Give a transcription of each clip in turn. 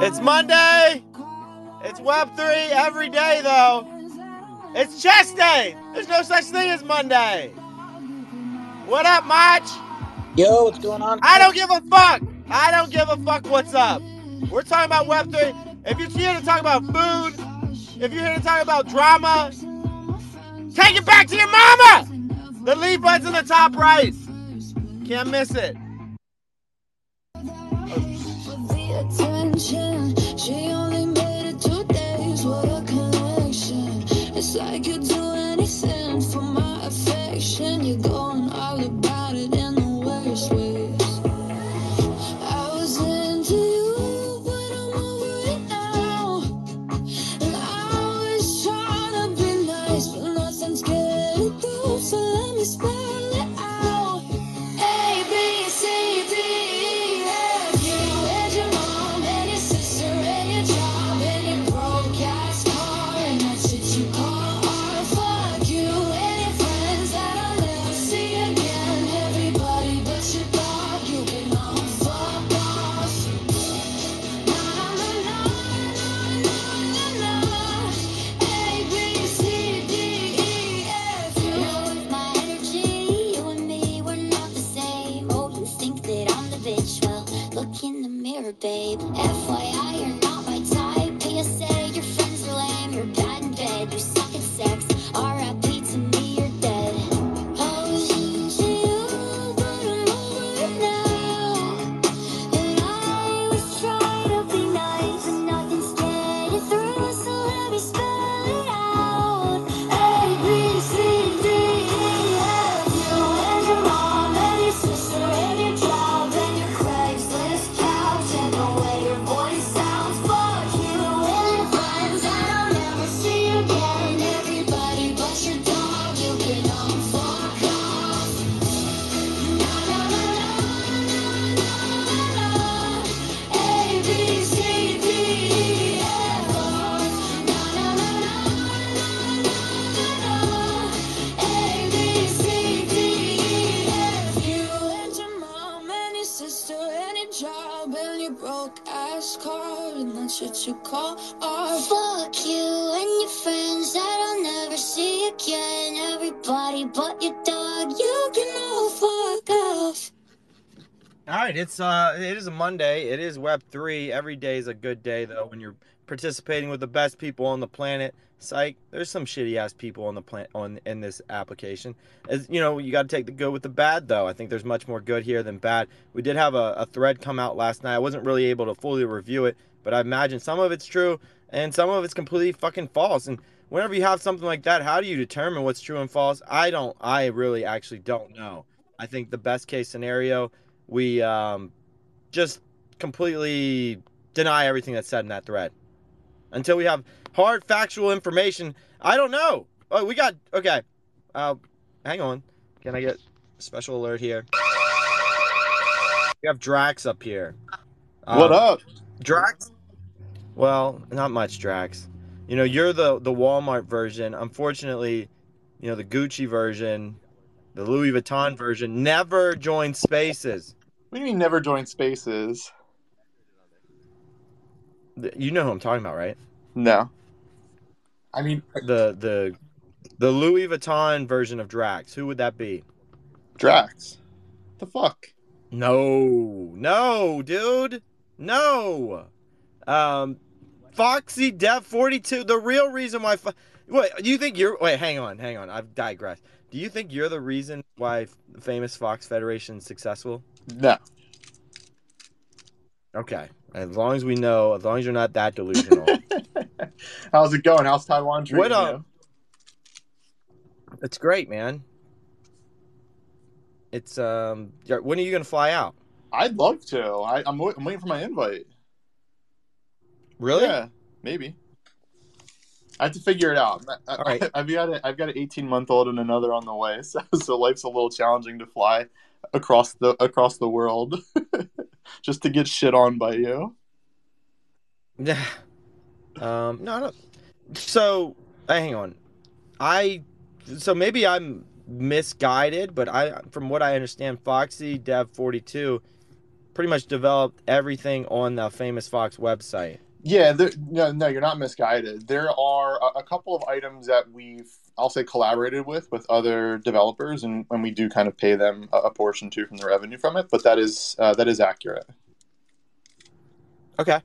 It's Monday. It's Web three every day though. It's chest day. There's no such thing as Monday. What up, Mach? Yo, what's going on? I don't give a fuck. I don't give a fuck what's up. We're talking about Web three. If you're here to talk about food, if you're here to talk about drama, take it back to your mama. The leave button's in the top right. Can't miss it. It's uh, it is a Monday. It is Web three. Every day is a good day though when you're participating with the best people on the planet. Psych, there's some shitty ass people on the planet on in this application. As you know, you got to take the good with the bad though. I think there's much more good here than bad. We did have a, a thread come out last night. I wasn't really able to fully review it, but I imagine some of it's true and some of it's completely fucking false. And whenever you have something like that, how do you determine what's true and false? I don't. I really actually don't know. I think the best case scenario we um, just completely deny everything that's said in that thread until we have hard factual information. I don't know. Oh, we got okay. Uh, hang on. Can I get a special alert here? We have Drax up here. What Um, up? Drax? Well, not much, Drax. You know, you're the the Walmart version. Unfortunately, you know the Gucci version, the Louis Vuitton version never joined Spaces. What do you mean never join spaces? You know who I'm talking about, right? No. I mean, The the the Louis Vuitton version of Drax. Who would that be? Drax. The fuck? No, no, dude, no. Um, Foxy Dev 42. The real reason why. Fo- Wait, do you think you're? Wait, hang on, hang on. I've digressed. Do you think you're the reason why f- the famous Fox Federation is successful? No. Okay, as long as we know, as long as you're not that delusional. How's it going? How's Taiwan treating What up? you? it's great, man. It's um. When are you gonna fly out? I'd love to. I, I'm, I'm waiting for my invite. Really? Yeah, maybe. I have to figure it out. I, All right. I've got a, I've got an 18 month old and another on the way, so so life's a little challenging to fly across the across the world just to get shit on by you. Yeah. um. No. No. So, hang on. I. So maybe I'm misguided, but I, from what I understand, Foxy Dev 42 pretty much developed everything on the Famous Fox website. Yeah, there, no, no, you're not misguided. There are a, a couple of items that we've, I'll say, collaborated with with other developers, and, and we do kind of pay them a, a portion too from the revenue from it. But that is uh, that is accurate. Okay,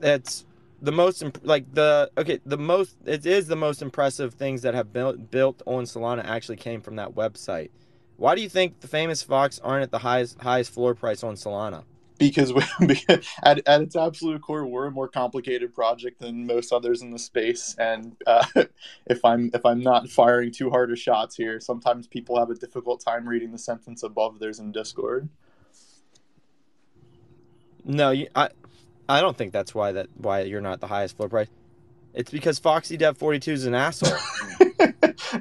that's the most imp- like the okay the most it is the most impressive things that have built built on Solana actually came from that website. Why do you think the famous Fox aren't at the highest highest floor price on Solana? Because, we, because at, at its absolute core we're a more complicated project than most others in the space and uh, if i'm if i'm not firing too hard of shots here sometimes people have a difficult time reading the sentence above theirs in discord No, you, I I don't think that's why that why you're not the highest floor price. It's because Foxy Dev 42 is an asshole.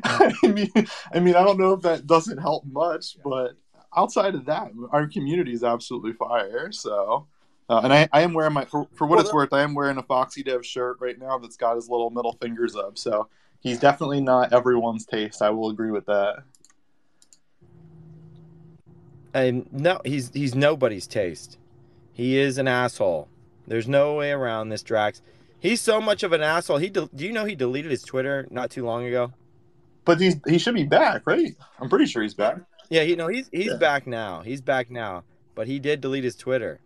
I mean, I mean, I don't know if that doesn't help much, but outside of that, our community is absolutely fire. So, uh, and I, I am wearing my for, for what it's worth, I am wearing a Foxy Dev shirt right now that's got his little middle fingers up. So he's definitely not everyone's taste. I will agree with that. and no, he's he's nobody's taste. He is an asshole. There's no way around this Drax. He's so much of an asshole. He de- do you know he deleted his Twitter not too long ago? But he's he should be back, right? I'm pretty sure he's back. Yeah, you know he's he's Yeah. back now. He's back now, but he did delete his Twitter.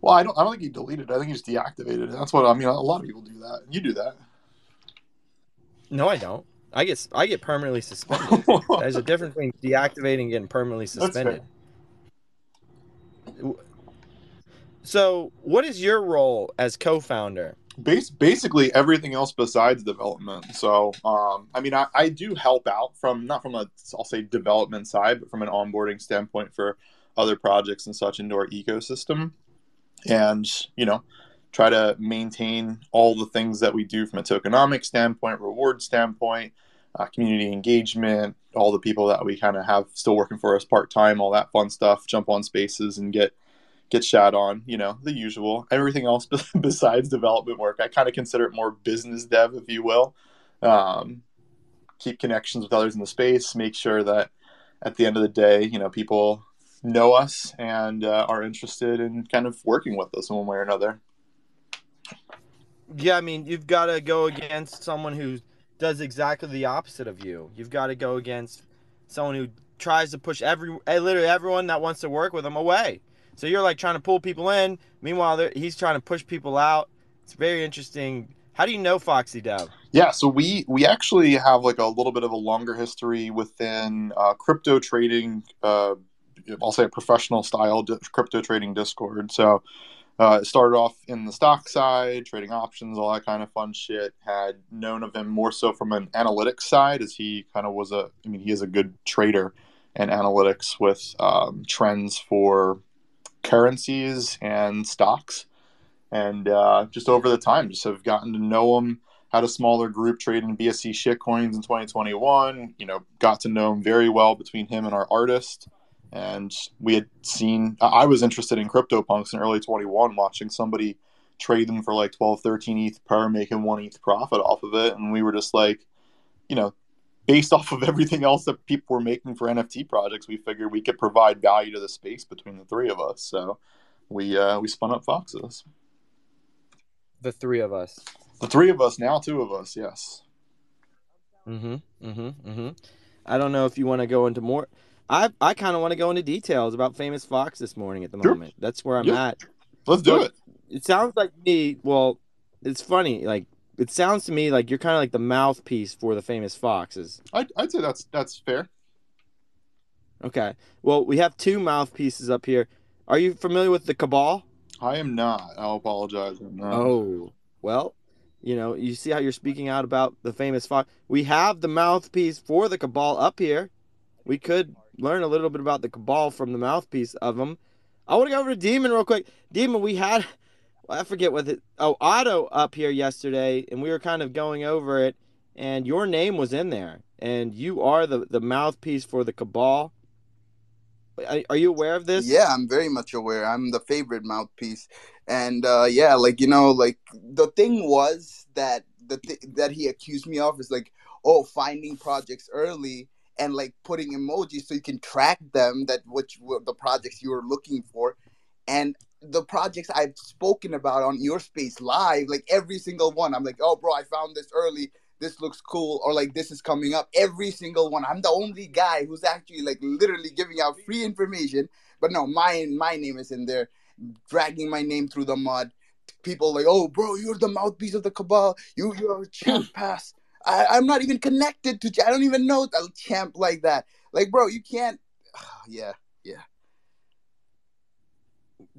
Well, I don't I don't think he deleted. it. I think he just deactivated it. That's what I mean. A lot of people do that. You do that. No, I don't. I get I get permanently suspended. There's a difference between deactivating and getting permanently suspended. So, what is your role as co-founder? Bas- basically everything else besides development. So, um, I mean, I, I do help out from not from a I'll say development side, but from an onboarding standpoint for other projects and such into our ecosystem, and you know, try to maintain all the things that we do from a tokenomic standpoint, reward standpoint, uh, community engagement, all the people that we kind of have still working for us part time, all that fun stuff. Jump on spaces and get get shot on, you know, the usual. Everything else besides development work, I kind of consider it more business dev, if you will. Um, keep connections with others in the space, make sure that at the end of the day, you know, people know us and uh, are interested in kind of working with us in one way or another. Yeah, I mean, you've got to go against someone who does exactly the opposite of you. You've got to go against someone who tries to push every eh, literally everyone that wants to work with them away. So you're like trying to pull people in. Meanwhile, he's trying to push people out. It's very interesting. How do you know Foxy Dev? Yeah, so we we actually have like a little bit of a longer history within uh, crypto trading. Uh, I'll say a professional style di- crypto trading Discord. So uh, it started off in the stock side, trading options, all that kind of fun shit. Had known of him more so from an analytics side, as he kind of was a. I mean, he is a good trader and analytics with um, trends for currencies and stocks and uh, just over the time, just have gotten to know him. Had a smaller group trading BSC shitcoins in 2021. You know, got to know him very well between him and our artist. And we had seen, I was interested in CryptoPunks in early 21, watching somebody trade them for like 12, 13 ETH per, making one ETH profit off of it. And we were just like, you know, based off of everything else that people were making for NFT projects, we figured we could provide value to the space between the three of us. So we uh, we spun up Foxes. The three of us. The three of us now, two of us, yes. Mm-hmm. Mm-hmm. Mm-hmm. I don't know if you want to go into more. I I kind of want to go into details about Famous Fox this morning at the Sure. moment. That's where I'm Yeah. at. Let's do Look, it. It sounds like me. Well, it's funny. Like it sounds to me like you're kind of like the mouthpiece for the Famous Foxes. I'd, I'd say that's that's fair. Okay. Well, we have two mouthpieces up here. Are you familiar with the Cabal? I am not. I'll apologize. I'm not. Oh, well, you know, you see how you're speaking out about the famous Fox. We have the mouthpiece for the Cabal up here. We could learn a little bit about the Cabal from the mouthpiece of them. I want to go over to Demon real quick. Demon, we had, I forget what it, oh, Otto up here yesterday, and we were kind of going over it, and your name was in there, and you are the, the mouthpiece for the Cabal. Are, you aware of this? Yeah, I'm very much aware. I'm the favorite mouthpiece, and uh, yeah, like you know, like the thing was that the th- that he accused me of is like, oh, finding projects early and like putting emojis so you can track them that which were the projects you were looking for, and the projects I've spoken about on your space live, like every single one, I'm like, oh, bro, I found this early. This looks cool, or like this is coming up. Every single one. I'm the only guy who's actually like literally giving out free information. But no, my my name is in there, dragging my name through the mud. People like, oh, bro, you're the mouthpiece of the cabal. You you're a champ pass. I, I'm not even connected to. I don't even know a champ like that. Like, bro, you can't. yeah, yeah.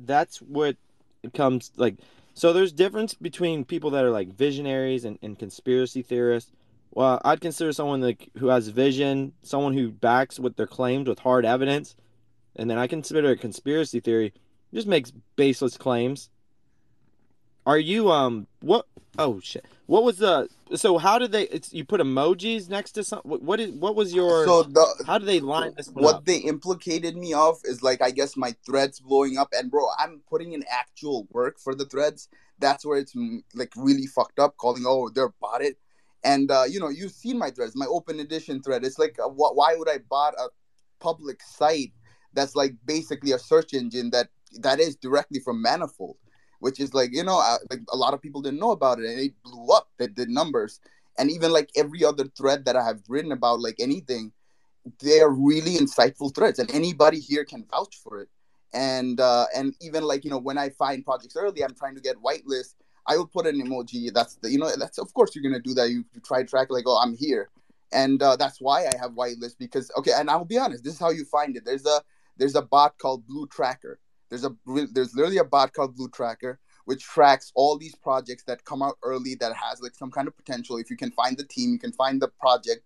That's what it comes like so there's difference between people that are like visionaries and, and conspiracy theorists. Well i'd consider someone like who has vision someone who backs what their claims with hard evidence and then i consider a conspiracy theory just makes baseless claims are you um what oh shit. What was the so how did they it's you put emojis next to some what what, is, what was your So the how did they line this what up? they implicated me of is like I guess my threads blowing up. And bro I'm putting in actual work for the threads. That's where it's mm, like really fucked up calling oh they're bought it. And uh, you know you've seen my threads my open edition thread. It's like uh, wh- why would I bought a public site that's like basically a search engine that that is directly from Manifold which is like you know uh, like a lot of people didn't know about it and it blew up the, the numbers. And even like every other thread that I have written about like anything they're really insightful threads and anybody here can vouch for it. And uh and even like you know when i find projects early i'm trying to get whitelist i will put an emoji that's the you know that's of course you're gonna do that you, you try track like oh i'm here. And uh that's why i have whitelist because okay and i'll be honest this is how you find it. There's a there's a bot called blue tracker there's a there's literally a bot called blue tracker which tracks all these projects that come out early that has like some kind of potential if you can find the team you can find the project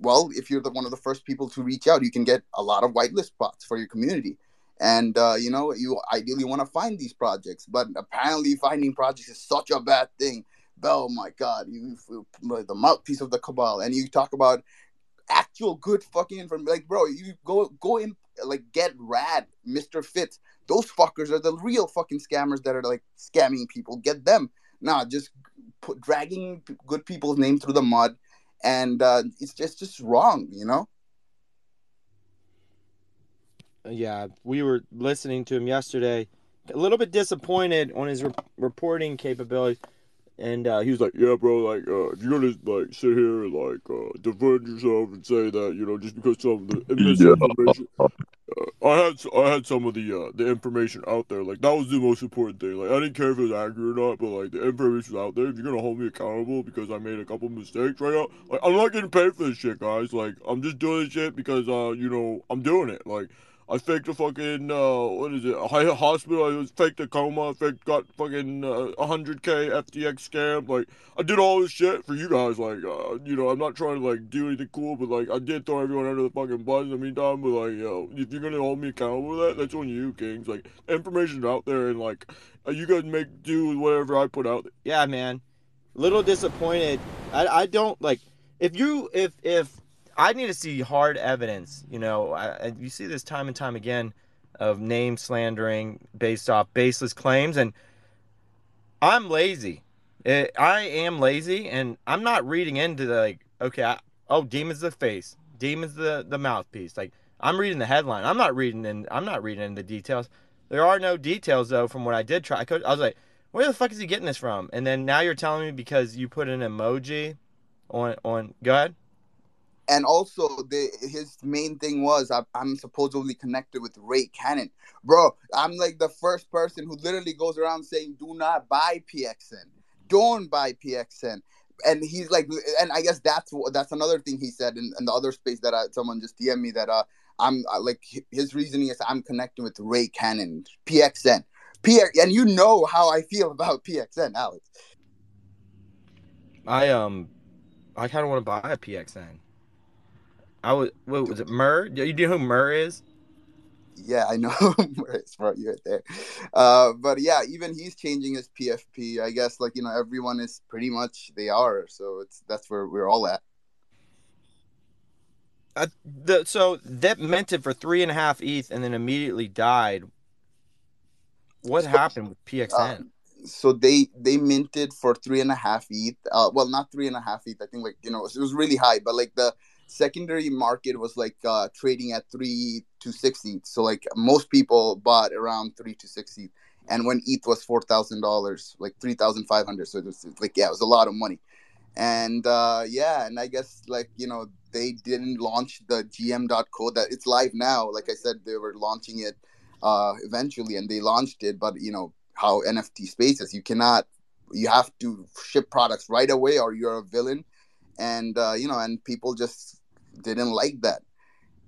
well, if you're the one of the first people to reach out, you can get a lot of whitelist spots for your community. And uh, you know, you ideally want to find these projects, but apparently finding projects is such a bad thing. Oh my God, you the mouthpiece of the cabal, and you talk about actual good fucking information. Like, bro, you go go in like get rad, Mister Fitz. Those fuckers are the real fucking scammers that are like scamming people. Get them. Nah, just put dragging good people's name through the mud and uh, it's just just wrong, you know. Yeah, we were listening to him yesterday. A little bit disappointed on his re- reporting capability, and uh, he was like, Yeah, bro, like, uh, you're gonna, like, sit here and, like, uh, defend yourself and say that, you know, just because some of the misinformation, uh, I had, I had some of the, uh, the information out there, like, that was the most important thing, like, I didn't care if it was accurate or not, but, like, the information was out there, if you're gonna hold me accountable because I made a couple mistakes right now, like, I'm not getting paid for this shit, guys, like, I'm just doing this shit because, uh, you know, I'm doing it, like, I faked a fucking uh, what is it? A hospital. I was faked a coma. Faked got fucking uh, 100k FTX scam. Like I did all this shit for you guys. Like uh, you know, I'm not trying to like do anything cool, but like I did throw everyone under the fucking bus in the meantime. But like, yo, if you're gonna hold me accountable for that, that's on you, Kings. Like information's out there, and like uh, you guys make do with whatever I put out. "Yeah, man, little disappointed. I I don't like if you if if I need to see hard evidence. You know, I, you see this time and time again of name slandering based off baseless claims, and I'm lazy. Eh, I am lazy, and I'm not reading into the like. Okay, I, oh, demons the face, demons the the mouthpiece. Like I'm reading the headline. I'm not reading in. I'm not reading in the details. There are no details though from what I did try. I, could, I was like, where the fuck is he getting this from? And then now you're telling me because you put an emoji on on. Go ahead. And also, the his main thing was I, I'm supposedly connected with Ray Cannon, bro. I'm like the first person who literally goes around saying, "Do not buy PXN, don't buy PXN." And he's like, and I guess that's that's another thing he said in, in the other space that I, someone just DM'd me that uh I'm uh, like his reasoning is I'm connecting with Ray Cannon, PXN, PX, and you know how I feel about PXN, Alex. I um, I kind of want to buy a PXN. I was what was it Mur? Do you know who Mur is? Yeah, I know it's bro, you're there. Uh, but yeah, even he's changing his PFP. I guess like you know everyone is pretty much they are. So it's that's where we're all at. Uh, the so that minted for three and a half ETH and then immediately died. What So, happened with PXN? Um, so they they minted for three and a half ETH. Uh, well, not three and a half ETH. I think like you know it was really high, but like the secondary market was like uh, trading at three to six ETH. So like most people bought around three to six ETH. And when ETH was four thousand dollars, like three thousand five hundred, so it was like yeah, it was a lot of money. And uh, yeah, and I guess like you know they didn't launch the GM.co that it's live now. Like I said, they were launching it uh, eventually, and they launched it. But you know how NFT spaces, you cannot, you have to ship products right away, or you're a villain. And uh, you know, and people just didn't like that.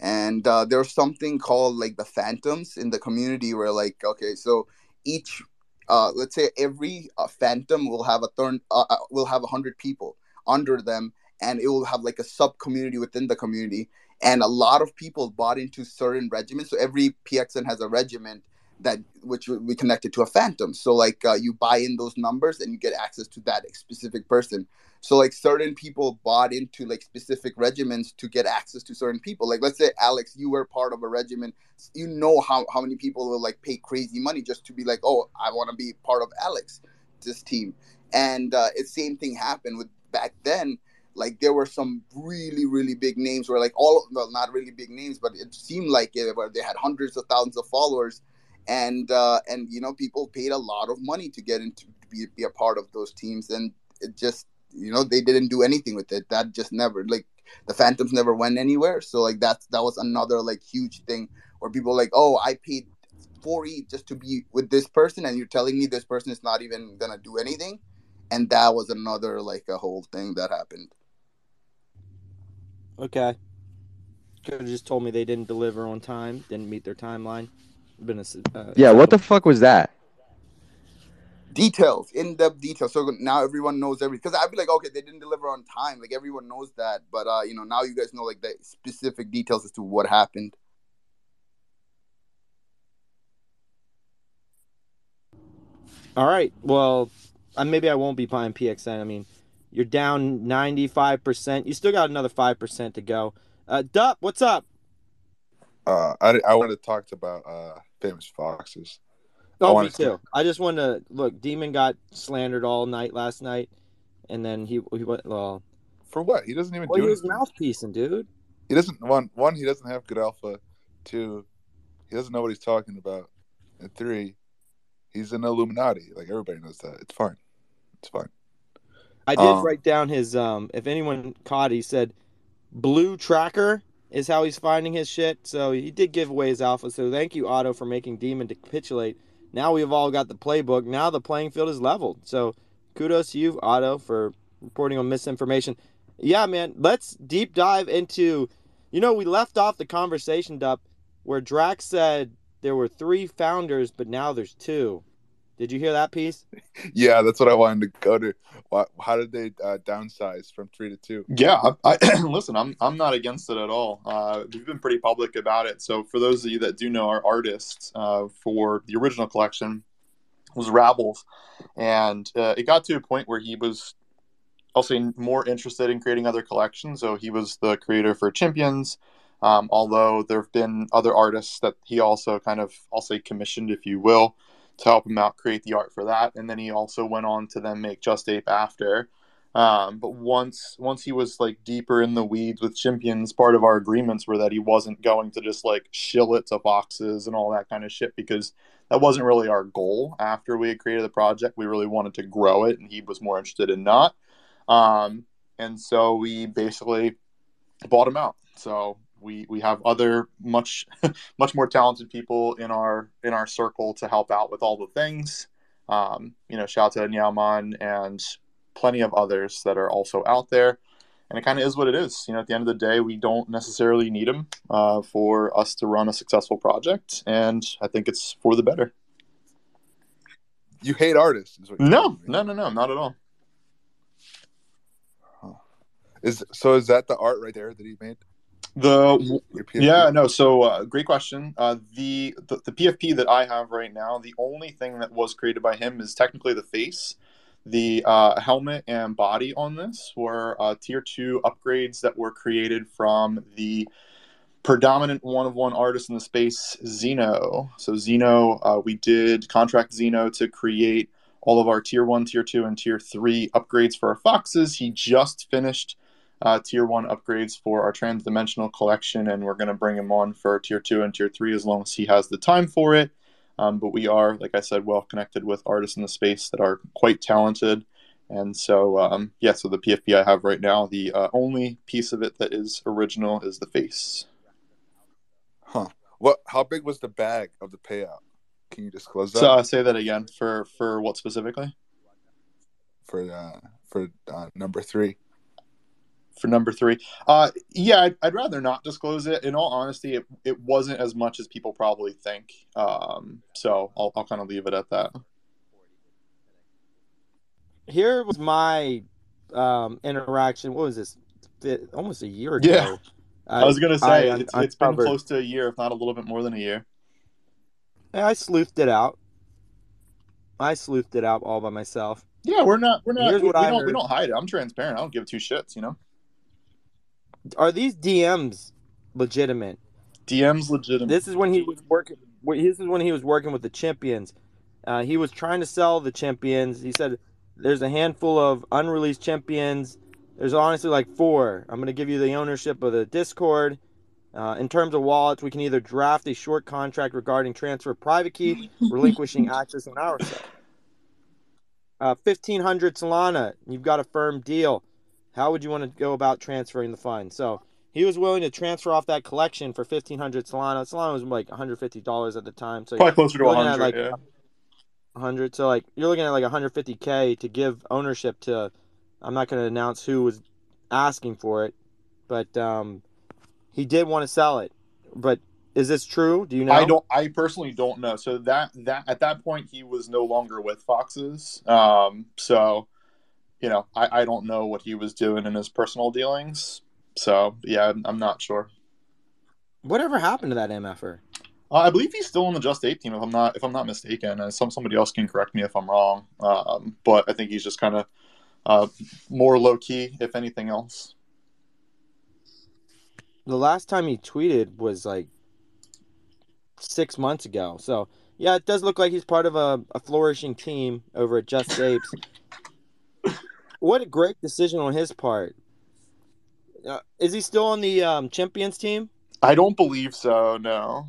And uh, there's something called like the phantoms in the community where like okay, so each uh, let's say every uh, phantom will have a turn uh, uh, will have a hundred people under them and it will have like a sub community within the community and a lot of people bought into certain regiments so every pxn has a regiment that which we connected to a phantom. So like uh, you buy in those numbers and you get access to that specific person. So like certain people bought into like specific regiments to get access to certain people. Like let's say alex you were part of a regiment. You know how, how many people will like pay crazy money just to be like oh i want to be part of alex this team. And uh, same thing happened with back then. Like there were some really really big names where like all well not really big names but it seemed like it where they had hundreds of thousands of followers and uh and you know people paid a lot of money to get into to be, be a part of those teams and it just you know they didn't do anything with it that just never like the phantoms never went anywhere so like that's that was another like huge thing where people like oh i paid 4 e just to be with this person and you're telling me this person is not even gonna do anything and that was another like a whole thing that happened Okay. Could have just told me they didn't deliver on time, didn't meet their timeline. Been a s- uh, Yeah, what the fuck was that? details in-depth details so now everyone knows everything because i'd be like okay they didn't deliver on time like everyone knows that but uh you know now you guys know like the specific details as to what happened All right. Well, uh, maybe I won't be buying PXN. I mean, you're down 95%. You still got another 5% to go. Uh, Dup, what's up? Uh, I, I wanted to talk about uh, famous foxes. I Oh, me wanted to- too. I just want to look. Demon got slandered all night last night, and then he he went well. For what? He doesn't even Well, do he was anything. mouthpiecing, dude. He doesn't one one. He doesn't have good alpha. Two, he doesn't know what he's talking about. And three, he's an Illuminati. Like everybody knows that. It's fine. It's fine. I did Um, write down his um. If anyone caught, he said blue tracker is how he's finding his shit. So he did give away his alpha. So thank you, Otto, for making Demon to capitulate. Now we've all got the playbook. Now the playing field is leveled. So kudos to you, Otto, for reporting on misinformation. Yeah, man. Let's deep dive into. You know, we left off the conversation, Dup, where Drax said there were three founders, but now there's two. Did you hear that piece? Yeah, that's what I wanted to go to. How did they uh, downsize from three to two? Yeah, I, I, listen, I'm I'm not against it at all. Uh, we've been pretty public about it. So for those of you that do know our artist uh, for the original collection was Rabbles, and uh, it got to a point where he was, I'll say, more interested in creating other collections. So he was the creator for Champions. Um, although there have been other artists that he also kind of, I'll say, commissioned, if you will, to help him out create the art for that. And then he also went on to then make Just Ape after. Um, but once once he was like deeper in the weeds with champions, part of our agreements were that he wasn't going to just like shill it to foxes and all that kind of shit because that wasn't really our goal. After we had created the project, we really wanted to grow it, and he was more interested in not. Um, and so we basically bought him out. So we we have other much much more talented people in our in our circle to help out with all the things. Um, you know, shout out to Nyaman and plenty of others that are also out there. And it kind of is what it is. You know, at the end of the day, we don't necessarily need them uh, for us to run a successful project, and I think it's for the better. You hate artists? Is what you're No, no, no, no, not at all. Is so? Is that the art right there that he made? The Yeah, no. So, uh, great question. Uh, the, the the PFP that I have right now, the only thing that was created by him is technically the face. The uh, helmet and body on this were uh, tier two upgrades that were created from the predominant one of one artist in the space, Zeno. So Zeno, uh, we did contract Zeno to create all of our tier one, tier two, and tier three upgrades for our foxes. He just finished uh, tier one upgrades for our transdimensional collection, and we're going to bring him on for tier two and tier three as long as he has the time for it. Um, but we are, like I said, well connected with artists in the space that are quite talented. And so, um, yeah, so the PFP I have right now, the uh, only piece of it that is original is the face. Huh. What? How big was the bag of the payout? Can you disclose that So uh, say that again for for what specifically? for uh, for uh, number three? For number three, uh, yeah, I'd, I'd rather not disclose it. In all honesty, it, it wasn't as much as people probably think. Um, so I'll, I'll kind of leave it at that. Here was my um, interaction. What was this? Almost a year ago. Yeah. I, was gonna say I it's, it's been close to a year, if not a little bit more than a year. I sleuthed it out. I sleuthed it out all by myself. Yeah, we're not we're not Here's we, what we I don't we don't hide it. I'm transparent. I don't give two shits. You know, Are these DMs legitimate? DM's legitimate. This is when he was working. This is when he was working with the champions. Uh, he was trying to sell the champions. He said, "There's a handful of unreleased champions. There's honestly like four. I'm going to give you the ownership of the Discord. Uh, in terms of wallets, we can either draft a short contract regarding transfer private key, relinquishing access on our side. Uh, 1500 Solana, you've got a firm deal. How would you want to go about transferring the funds? So he was willing to transfer off that collection for 1500 Solana. Solana was like 150 dollars at the time. So Probably closer to at 100. like yeah. 100. So like you're looking at like 150k to give ownership to. I'm not going to announce who was asking for it, but um, he did want to sell it. But is this true? Do you know? I don't. I personally don't know. So that that at that point he was no longer with Foxes. Um. So, you know, I I don't know what he was doing in his personal dealings. So yeah, I'm, I'm not sure. Whatever happened to that MFR? Uh, I believe he's still on the Just Ape team. If I'm not if I'm not mistaken, uh, some somebody else can correct me if I'm wrong. Um. But I think he's just kind of uh more low key, if anything else. The last time he tweeted was like six months ago. So yeah, it does look like he's part of a, a flourishing team over at Just Apes. What a great decision on his part. Uh, is he still on the um, champions team? I don't believe so. No,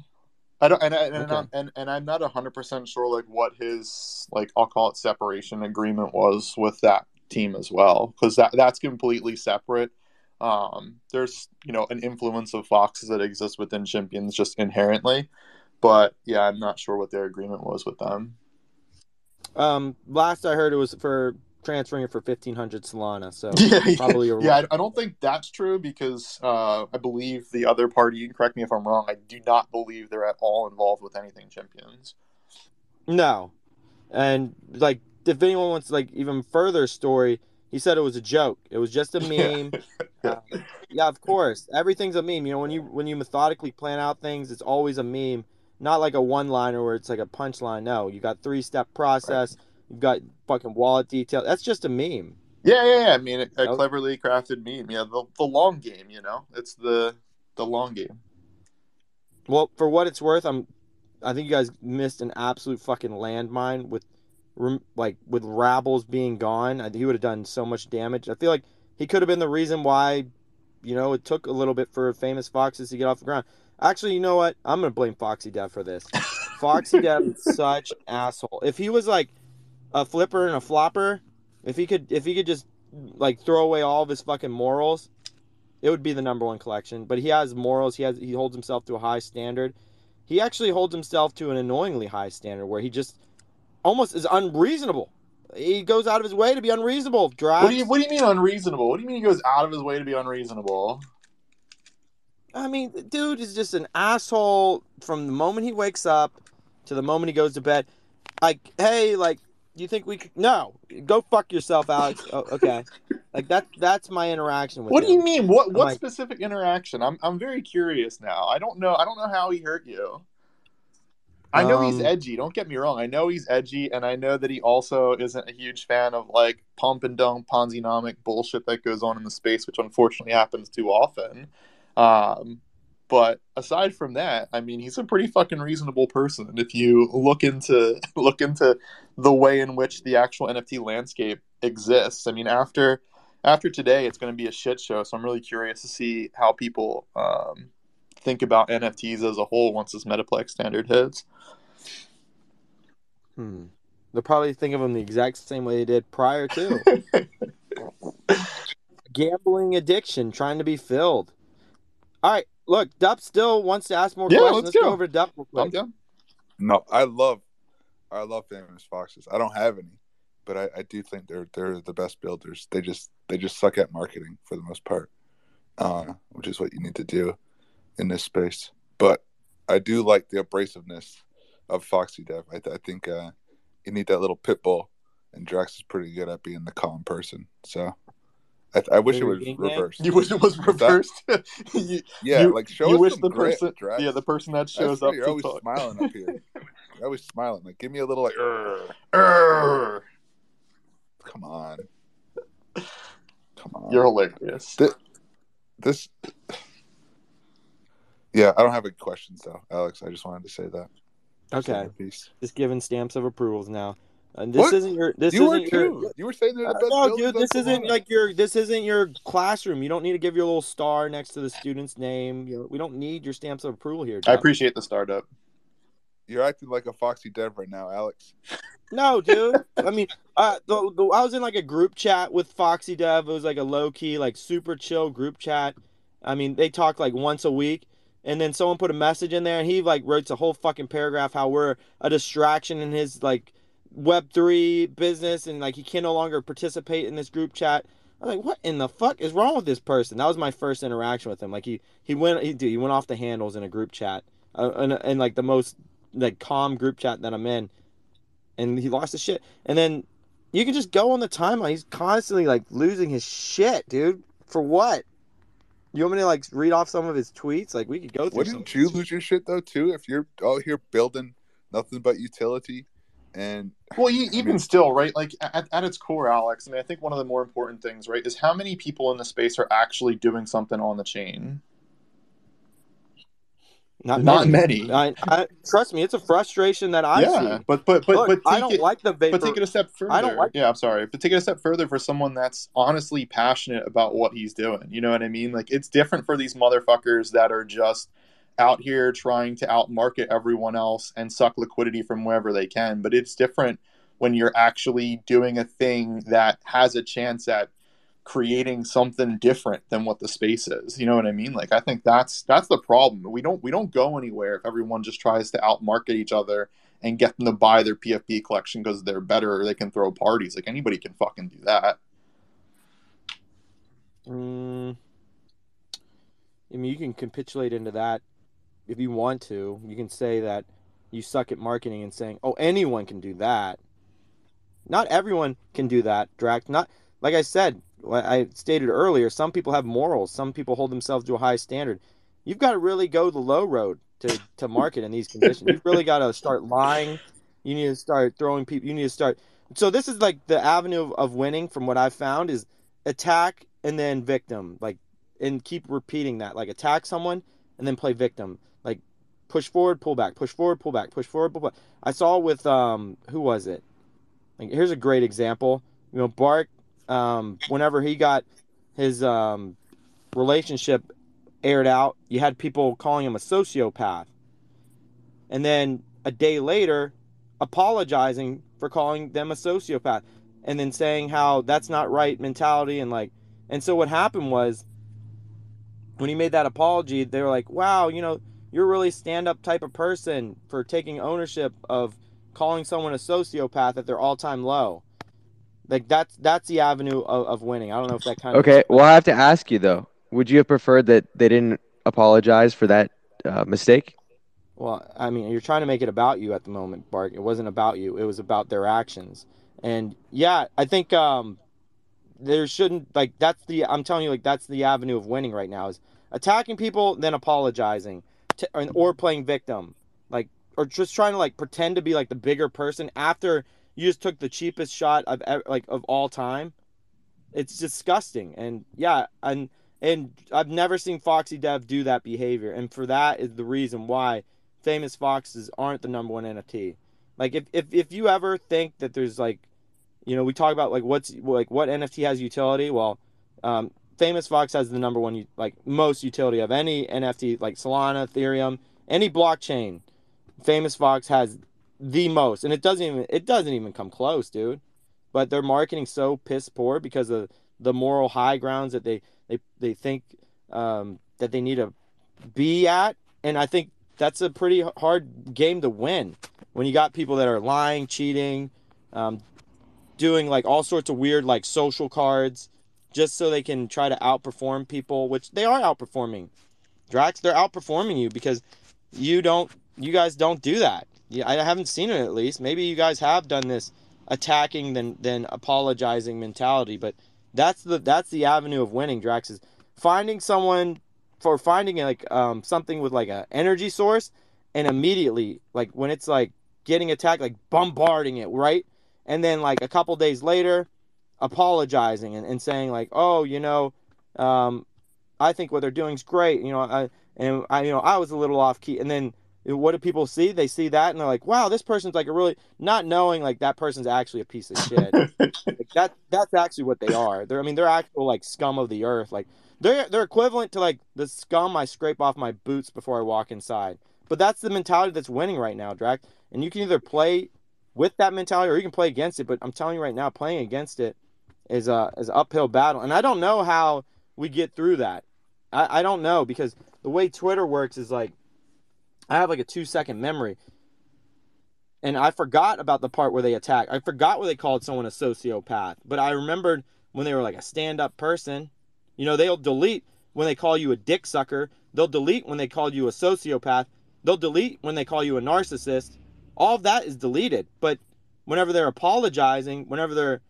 I don't, and I- and Okay. I'm, and, and I'm not hundred percent sure like what his like I'll call it separation agreement was with that team as well because that that's completely separate. Um, there's you know an influence of Foxes that exists within Champions just inherently, but yeah, I'm not sure what their agreement was with them. Um, last I heard it was for transferring it for fifteen hundred Solana. So Yeah, yeah. probably a Yeah, I, don't think that's true because uh, I believe the other party. You can correct me if I'm wrong. I do not believe they're at all involved with anything Champions. No, and like if anyone wants like even further story, he said it was a joke. It was just a meme. Yeah. Uh, yeah, of course, everything's a meme. You know, when you when you methodically plan out things, it's always a meme. Not like a one liner where it's like a punchline. No, you got three step process. You've got fucking wallet detail. That's just a meme. Yeah, yeah, yeah. I mean, a, a cleverly crafted meme. Yeah, the, the long game. You know, it's the the long game. Well, for what it's worth, I'm. I think you guys missed an absolute fucking landmine with, like with Rabbles being gone. I, he would have done so much damage. I feel like he could have been the reason why, you know, it took a little bit for famous foxes to get off the ground. Actually, you know what? I'm gonna blame Foxy Dev for this. Foxy Dev is such asshole. If he was like a flipper and a flopper, if he could, if he could just like throw away all of his fucking morals, it would be the number one collection. But he has morals. He has he holds himself to a high standard. He actually holds himself to an annoyingly high standard where he just almost is unreasonable. He goes out of his way to be unreasonable. Drax. What do you What do you mean unreasonable? What do you mean he goes out of his way to be unreasonable? I mean, dude is just an asshole from the moment he wakes up to the moment he goes to bed. Like, hey, like, you think we could? No, go fuck yourself, Alex. oh, okay, like that. That's my interaction with What do you mean? What I'm What like- specific interaction? I'm I'm very curious now. I don't know. I don't know how he hurt you. I know he's Um, edgy. Don't get me wrong. I know he's edgy, and I know that he also isn't a huge fan of like pump and dump Ponzi-nomic bullshit that goes on in the space, which unfortunately happens too often. Um, but aside from that, I mean, he's a pretty fucking reasonable person. If you look into look into the way in which the actual NFT landscape exists, I mean, after after today, it's going to be a shit show. So I'm really curious to see how people um, think about NFTs as a whole once this Metaplex standard hits. Hmm. They'll probably think of them the exact same way they did prior to. Gambling addiction, trying to be filled. All right, look, Dup still wants to ask more Yeah, questions. let's Let's go. go. over to Dup real I'm quick. down. No, I love, I love famous foxes. I don't have any, but I, I do think they're they're the best builders. They just they just suck at marketing for the most part, uh, which is what you need to do in this space. But I do like the abrasiveness of Foxy Dev. I, I think uh, you need that little pit bull, and Drax is pretty good at being the calm person. So I, I wish it was Yin Yang? reversed. You wish it was reversed. you, Yeah, you- like show you us wish some the grit, person, Drax. yeah, the person that shows right, up You're to always talk. smiling up here. You're always smiling. Like, give me a little like, "Urgh." Urgh. come on, come on. You're hilarious. Th- this. Yeah, I don't have any questions though, Alex. I just wanted to say that. Okay, as a piece. just giving stamps of approvals now. And this What? isn't your. This you were isn't your. too. You were saying they're the Uh, best. no, dude, on this isn't like your. This isn't your classroom. You don't need to give your little star next to the student's name. You know, we don't need your stamps of approval here. I appreciate the startup. You're acting like a Foxy Dev right now, Alex. No, dude. I mean, uh, the, the, I was in like a group chat with Foxy Dev. It was like a low key, like super chill group chat. I mean, they talk like once a week, and then someone put a message in there, and he like writes a whole fucking paragraph how we're a distraction in his like Web three business, and like he can no longer participate in this group chat. I was like, what in the fuck is wrong with this person? That was my first interaction with him. Like he he went he dude, he went off the handles in a group chat, uh, and, and like the most like calm group chat that I'm in and he lost his shit. And then you can just go on the timeline. He's constantly like losing his shit, dude. For what? You want me to like read off some of his tweets? Like we could go through. Wouldn't you lose your shit though too if you're out here building nothing but utility and Well, e- I even mean- still, right? Like at, at its core, Alex. I mean, I think one of the more important things, right, is how many people in the space are actually doing something on the chain. Not, Not many. many. I, I, trust me, it's a frustration that I yeah, see. but but but Look, but I don't it, like the vapor. but take it a step further. I don't like- yeah, I'm sorry. But take it a step further for someone that's honestly passionate about what he's doing. You know what I mean? Like it's different for these motherfuckers that are just out here trying to outmarket everyone else and suck liquidity from wherever they can. But it's different when you're actually doing a thing that has a chance at creating something different than what the space is. You know what I mean? Like I think that's that's the problem. We don't we don't go anywhere if everyone just tries to outmarket each other and get them to buy their PFP collection because they're better or they can throw parties. Like anybody can fucking do that. Mm, I mean, you can capitulate into that if you want to. You can say that you suck at marketing and saying, "Oh, anyone can do that." Not everyone can do that, Drac. Not like I said, I stated earlier. Some people have morals. Some people hold themselves to a high standard. You've got to really go the low road to to market in these conditions. You've really got to start lying. You need to start throwing people. You need to start. So this is like the avenue of, of winning. From what I've found is attack and then victim like and keep repeating that like attack someone and then play victim push forward pull back push forward pull back push forward pull back. I saw with um who was it? Like here's a great example. You know bark um whenever he got his um relationship aired out you had people calling him a sociopath. And then a day later apologizing for calling them a sociopath and then saying how that's not right mentality and like and so what happened was when he made that apology they were like wow you know you're a really stand up type of person for taking ownership of calling someone a sociopath at their all time low like that's that's the avenue of, of winning i don't know if that kind of Okay, well, I have to ask you though. Would you have preferred that they didn't apologize for that uh, mistake? Well, I mean, you're trying to make it about you at the moment, Bark. It wasn't about you. It was about their actions. And yeah, I think um there shouldn't like that's the I'm telling you like that's the avenue of winning right now is attacking people then apologizing or, or playing victim. Like or just trying to like pretend to be like the bigger person after you just took the cheapest shot of ever like of all time. It's disgusting. And yeah, and and I've never seen Foxy Dev do that behavior. And for that is the reason why famous foxes aren't the number one NFT. Like if, if if you ever think that there's like, you know, we talk about like what's like what NFT has utility. Well, Um, Famous Fox has the number one like most utility of any NFT like Solana, Ethereum, any blockchain. Famous Fox has the most, and it doesn't even it doesn't even come close, dude. But their marketing so piss poor because of the moral high grounds that they they they think um, that they need to be at, and I think that's a pretty hard game to win when you got people that are lying, cheating, um, doing like all sorts of weird like social cards just so they can try to outperform people, which they are outperforming. Drax, they're outperforming you because you don't you guys don't do that. I haven't seen it at least. Maybe you guys have done this attacking than than apologizing mentality, but that's the that's the avenue of winning, Drax is finding someone for finding like um something with like a energy source and immediately like when it's like getting attacked like bombarding it, right? And then like a couple days later apologizing and, and saying like, "Oh, you know, um I think what they're doing is great. You know, I and I you know, I was a little off key." And then what do people see? They see that and they're like, "Wow, this person's like a really not knowing like that person's actually a piece of shit." like that that's actually what they are. They're I mean, they're actual like scum of the earth. Like they're they're equivalent to like the scum I scrape off my boots before I walk inside. But that's the mentality that's winning right now, Drac. And you can either play with that mentality or you can play against it. But I'm telling you right now, playing against it is a is an uphill battle. And I don't know how we get through that. I, I don't know because the way Twitter works is like I have like a two second memory. And I forgot about the part where they attack. I forgot where they called someone a sociopath. But I remembered when they were like a stand up person. You know, they'll delete when they call you a dick sucker. They'll delete when they call you a sociopath. They'll delete when they call you a narcissist. All of that is deleted. But whenever they're apologizing, whenever they're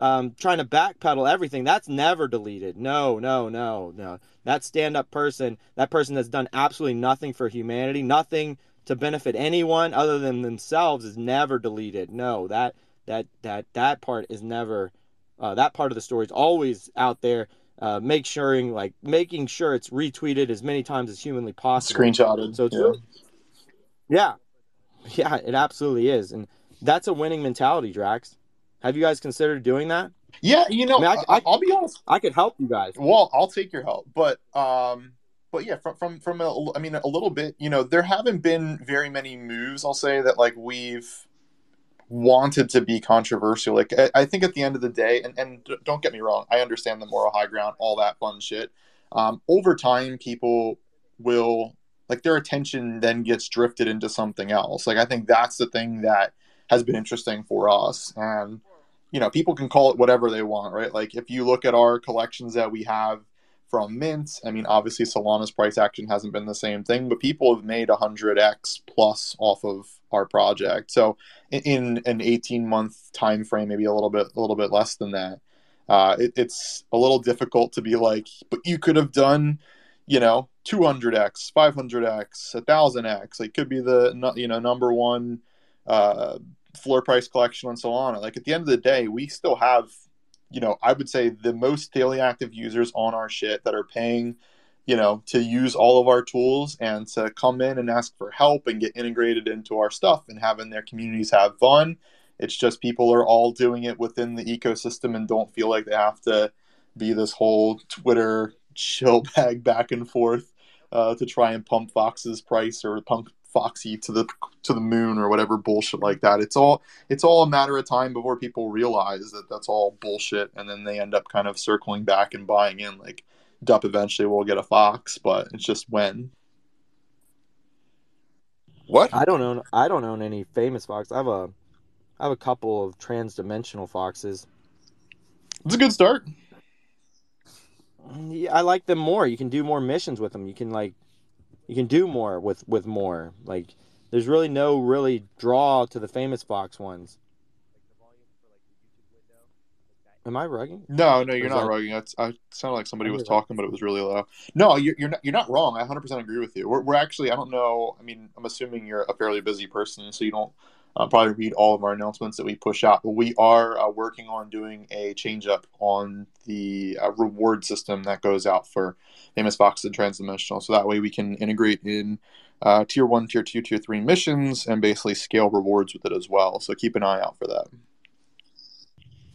um, trying to backpedal everything, that's never deleted. No, no, no, no. That stand up person, that person that's done absolutely nothing for humanity, nothing to benefit anyone other than themselves is never deleted. No, that that that that part is never uh, that part of the story is always out there uh, make sure like making sure it's retweeted as many times as humanly possible. Screenshotted. So yeah. really, yeah, yeah, it absolutely is, and that's a winning mentality, Drax. Have you guys considered doing that? Yeah, you know, I mean, I- I, will be honest. I could help you guys. Well, I'll take your help, but um, but yeah, from from from a, I mean, a little bit. You know, there haven't been very many moves. I'll say that like we've wanted to be controversial. Like I, I think at the end of the day, and and don't get me wrong, I understand the moral high ground, all that fun shit. Um, over time, people will like their attention then gets drifted into something else. Like I think that's the thing that has been interesting for us and you know people can call it whatever they want right? Like if you look at our collections that we have from mint i mean obviously solana's price action hasn't been the same thing but people have made 100x plus off of our project. So in, in an 18 month time frame maybe a little bit a little bit less than that. Uh, it, it's a little difficult to be like but you could have done you know 200x 500x 1000x it could be the you know number one uh, floor price collection and so on Solana. Like at the end of the day, we still have, you know, I would say the most daily active users on our shit that are paying, you know, to use all of our tools and to come in and ask for help and get integrated into our stuff and having their communities have fun. It's just people are all doing it within the ecosystem and don't feel like they have to be this whole Twitter chill bag back and forth uh, to try and pump Fox's price or pump Foxy to the to the moon or whatever bullshit like that. It's all it's all a matter of time before people realize that that's all bullshit, and then they end up kind of circling back and buying in. Like Dup eventually will get a Fox, but it's just when. What? I don't own I don't own any famous fox. I have a I have a couple of trans-dimensional foxes. It's a good start. Yeah, I like them more. You can do more missions with them. You can like you can do more with with more. Like there's really no really draw to the famous fox ones. Am I rugging? No, no, you're not that- rugging. I sounded like somebody was talking, but it was really low. No, you're you're not, you're not wrong. I 100% agree with you. We're, we're actually I don't know. I mean, I'm assuming you're a fairly busy person, so you don't uh, probably read all of our announcements that we push out. But we are uh, working on doing a change up on the uh, reward system that goes out for famous fox and transdimensional. So that way we can integrate in uh, tier one, tier two, tier three missions and basically scale rewards with it as well. So keep an eye out for that.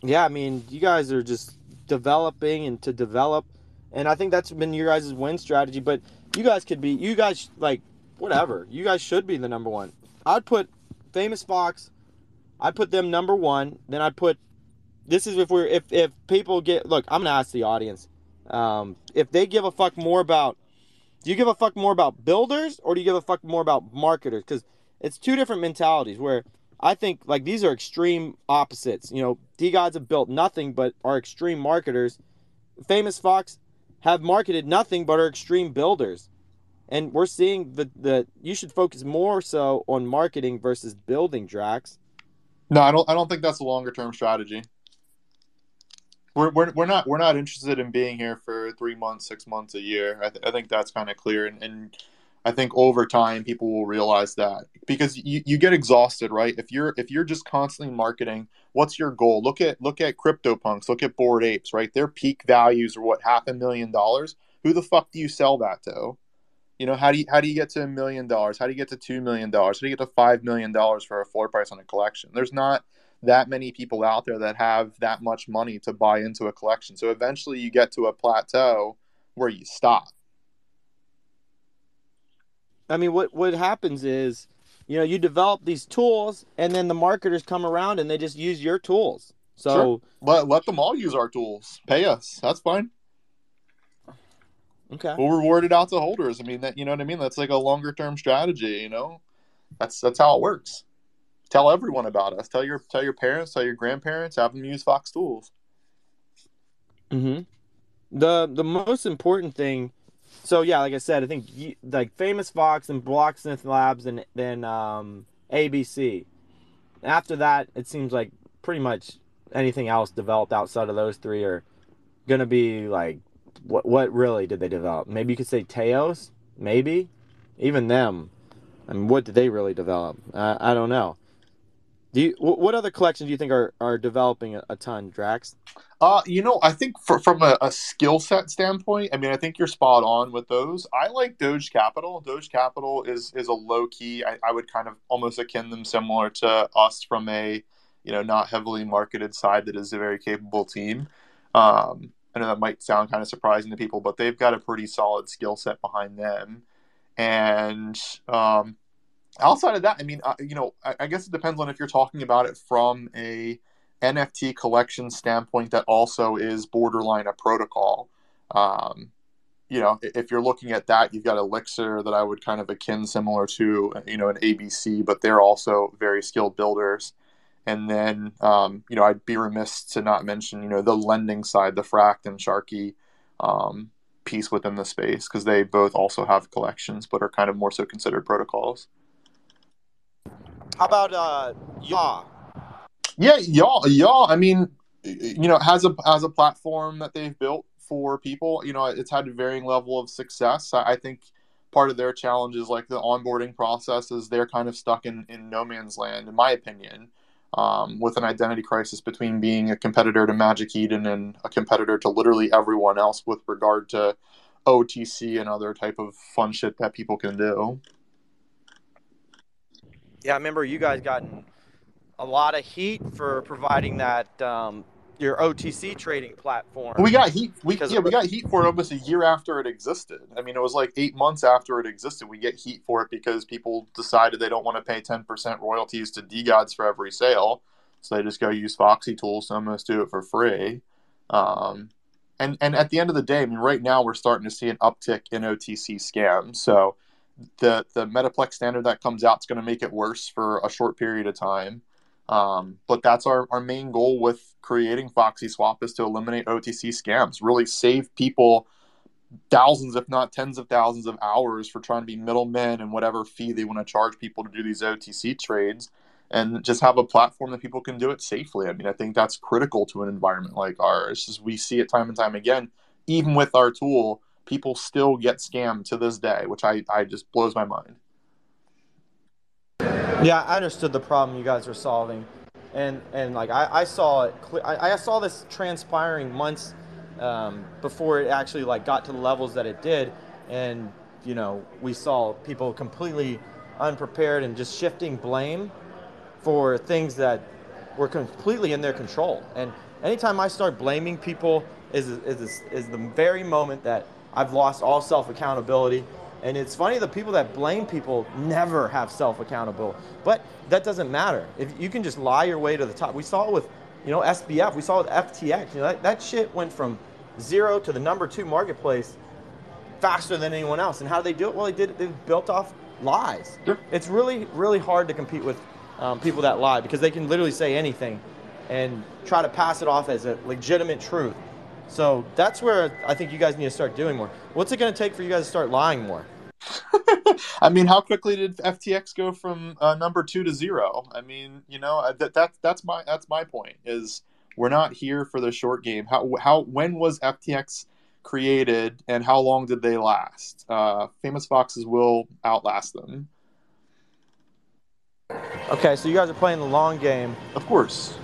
Yeah, I mean, you guys are just developing and to develop. And I think that's been your guys' win strategy. But you guys could be, you guys like whatever. You guys should be the number one. I'd put Famous Fox. I'd put them number one. Then I'd put. This is if we're if if people get look. I'm gonna ask the audience. Um, if they give a fuck more about, do you give a fuck more about builders or do you give a fuck more about marketers? Because it's two different mentalities. Where I think like these are extreme opposites. You know, DeGods have built nothing but are extreme marketers. Famous Fox have marketed nothing but are extreme builders. And we're seeing the the you should focus more so on marketing versus building, Drax. No, I don't. I don't think that's a longer term strategy. We're, we're, we're not we're not interested in being here for three months, six months, a year. I, th- I think that's kind of clear, and, and I think over time people will realize that because you, you get exhausted, right? If you're if you're just constantly marketing, what's your goal? Look at look at CryptoPunks, look at Bored Apes, right? Their peak values are what half a million dollars. Who the fuck do you sell that to? You know, how do you how do you get to a million dollars? How do you get to two million dollars? How do you get to five million dollars for a floor price on a collection? There's not that many people out there that have that much money to buy into a collection. So eventually you get to a plateau where you stop. I mean, what what happens is, you know, you develop these tools, and then the marketers come around and they just use your tools. So Sure. let let them all use our tools. Pay us. That's fine. Okay, We'll reward it out to holders. I mean that you know what I mean? That's like a longer term strategy, you know? That's that's how it works. Tell everyone about us. Tell your tell your parents, tell your grandparents, have them use Fox tools. Mm-hmm. The the most important thing. So yeah, like I said, I think like Famous Fox and Blocksmith Labs and then um, ABC. After that, it seems like pretty much anything else developed outside of those three are gonna be like what what really did they develop? Maybe you could say Teos, maybe even them. I mean, what did they really develop? Uh, I don't know. Do you what other collections do you think are are developing a, a ton, Drax? Uh, you know, I think for, from a, a skill set standpoint, I mean, I think you're spot on with those. I like Doge Capital. Doge Capital is is a low key. I, I would kind of almost akin them similar to us from a you know not heavily marketed side that is a very capable team. Um, I know that might sound kind of surprising to people, but they've got a pretty solid skill set behind them. And um, outside of that, I mean, uh, you know, I, I guess it depends on if you're talking about it from a NFT collection standpoint that also is borderline a protocol. Um, you know, if you're looking at that, you've got Elixir that I would kind of akin similar to, you know, an ABC, but they're also very skilled builders. And then, um, you know, I'd be remiss to not mention, you know, the lending side, the Frakt and Sharky um, piece within the space, because they both also have collections, but are kind of more so considered protocols. How about uh, Yawww? Yeah, Yawww, Yawww. I mean, you know, has a has a platform that they've built for people. You know, it's had a varying level of success. I, I think part of their challenge is like the onboarding process is they're kind of stuck in in no man's land, in my opinion, um, with an identity crisis between being a competitor to Magic Eden and a competitor to literally everyone else with regard to OTC and other type of fun shit that people can do. Yeah, I remember you guys gotten a lot of heat for providing that um, your OTC trading platform. We got heat. We yeah, we got heat for it almost a year after it existed. I mean, it was like eight months after it existed. We get heat for it because people decided they don't want to pay ten percent royalties to DeGods for every sale, so they just go use Foxy tools. So almost do it for free. Um, and and at the end of the day, I mean, right now we're starting to see an uptick in OTC scams. So the the Metaplex standard that comes out is going to make it worse for a short period of time. Um, but that's our, our main goal with creating Foxy Swap is to eliminate OTC scams, really save people thousands, if not tens of thousands of hours for trying to be middlemen and whatever fee they want to charge people to do these OTC trades and just have a platform that people can do it safely. I mean, I think that's critical to an environment like ours. Is we see it time and time again, even with our tool, people still get scammed to this day, which I, I just blows my mind. Yeah, I understood the problem you guys were solving, and and like I, I saw it. I, I saw this transpiring months um, before it actually like got to the levels that it did, and you know we saw people completely unprepared and just shifting blame for things that were completely in their control. And anytime I start blaming people is is is the very moment that I've lost all self accountability. And it's funny the people that blame people never have self accountability. But that doesn't matter. If you can just lie your way to the top. We saw it with, you know, SBF. We saw it with FTX. You know, that, that shit went from zero to the number two marketplace faster than anyone else. And how do they do it? Well, they did it. They built off lies. Sure. It's really, really hard to compete with um, people that lie because they can literally say anything and try to pass it off as a legitimate truth. So that's where I think you guys need to start doing more. What's it going to take for you guys to start lying more? I mean, how quickly did FTX go from uh, number two to zero? I mean, you know, that that's that's my that's my point. Is we're not here for the short game. How how when was FTX created, and how long did they last? Uh, famous foxes will outlast them. Okay, so you guys are playing the long game. Of course,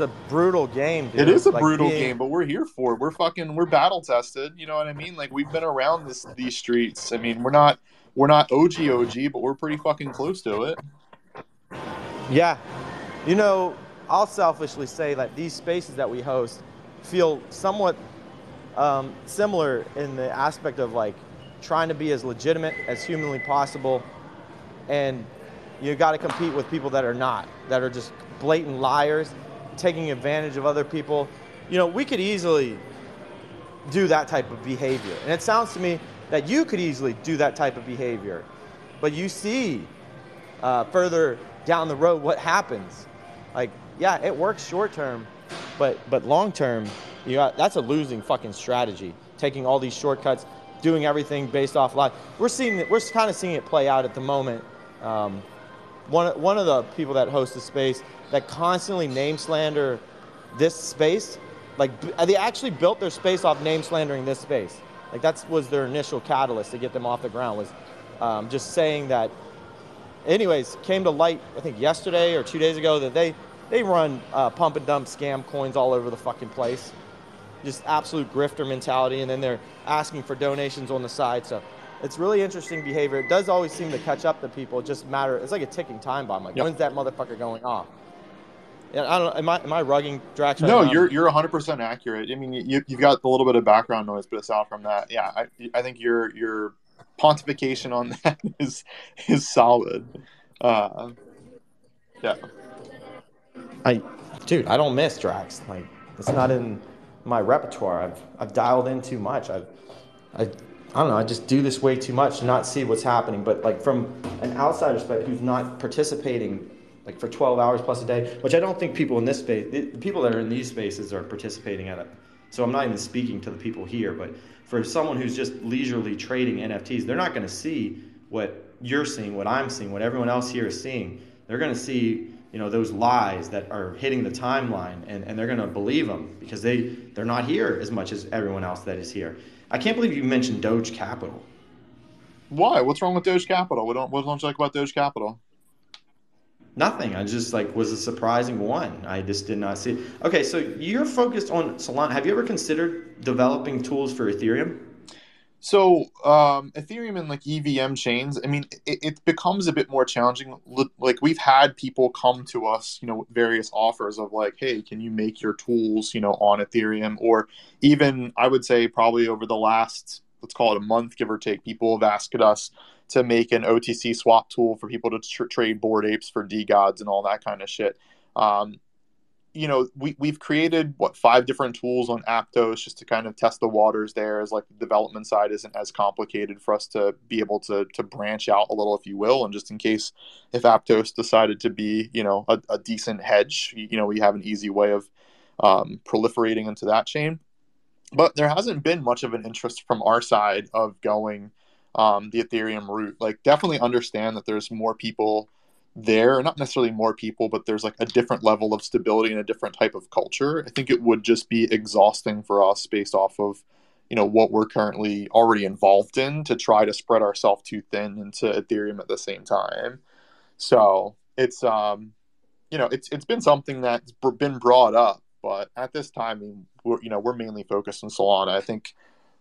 It's a brutal game, dude. it is a Like, brutal being- game, but we're here for it. We're fucking we're battle tested. You know what I mean? Like we've been around this these streets. I mean, we're not we're not OG OG, but we're pretty fucking close to it. Yeah. You know, I'll selfishly say that these spaces that we host feel somewhat um, similar in the aspect of like trying to be as legitimate as humanly possible. And you got to compete with people that are not, that are just blatant liars, taking advantage of other people. You know, we could easily do that type of behavior. And it sounds to me that you could easily do that type of behavior. But you see uh, further down the road what happens. Like, yeah, it works short term, but but long term, you got that's a losing fucking strategy. Taking all these shortcuts, doing everything based off lie. We're seeing. We're kind of seeing it play out at the moment. Um, one one of the people that host the space that constantly name slander this space, like they actually built their space off name slandering this space. Like that was their initial catalyst to get them off the ground was um, just saying that anyways, came to light I think yesterday or two days ago that they they run uh, pump and dump scam coins all over the fucking place, just absolute grifter mentality, and then they're asking for donations on the side. So it's really interesting behavior. It does always seem to catch up to people. It just matter. It's like a ticking time bomb. Like Yep. when's that motherfucker going off? Yeah, I don't. Am I am I rugging Drax? right No, now? you're you're 100 percent accurate. I mean, you you've got a little bit of background noise, but aside from that, yeah, I I think your your pontification on that is is solid. Uh, yeah, I, dude, I don't miss Drax. Like, it's not in my repertoire. I've, I've dialed in too much. I've, I, I don't know. I just do this way too much to not see what's happening. But like from an outsider's perspective, who's not participating like for 12 hours plus a day, which I don't think people in this space, people that are in these spaces are participating at it. So I'm not even speaking to the people here, but for someone who's just leisurely trading NFTs, they're not going to see what you're seeing, what I'm seeing, what everyone else here is seeing. They're going to see, you know, those lies that are hitting the timeline, and, and they're going to believe them because they they're not here as much as everyone else that is here. I can't believe you mentioned Doge Capital. why? What's wrong with Doge Capital? What don't what don't you like about Doge Capital? Nothing. I just like was a surprising one. I just did not see. It. Okay, so you're focused on Solana. Have you ever considered developing tools for Ethereum? So um, Ethereum and like EVM chains, I mean, it, it becomes a bit more challenging. Like we've had people come to us, you know, with various offers of like, hey, can you make your tools, you know, on Ethereum? Or even I would say probably over the last, let's call it a month, give or take, people have asked us to make an OTC swap tool for people to tr- trade Bored Apes for DeGods and all that kind of shit. Um, you know, we, we've created what five different tools on Aptos just to kind of test the waters there as like the development side isn't as complicated for us to be able to to branch out a little, if you will. And just in case if Aptos decided to be, you know, a, a decent hedge, you know, we have an easy way of um, proliferating into that chain. But there hasn't been much of an interest from our side of going um, the Ethereum route. Like, definitely understand that there's more people there not necessarily more people but there's like a different level of stability and a different type of culture. I think it would just be exhausting for us based off of you know what we're currently already involved in to try to spread ourselves too thin into ethereum at the same time. So it's um you know it's it's been something that's been brought up but at this time we're you know we're mainly focused on solana. I think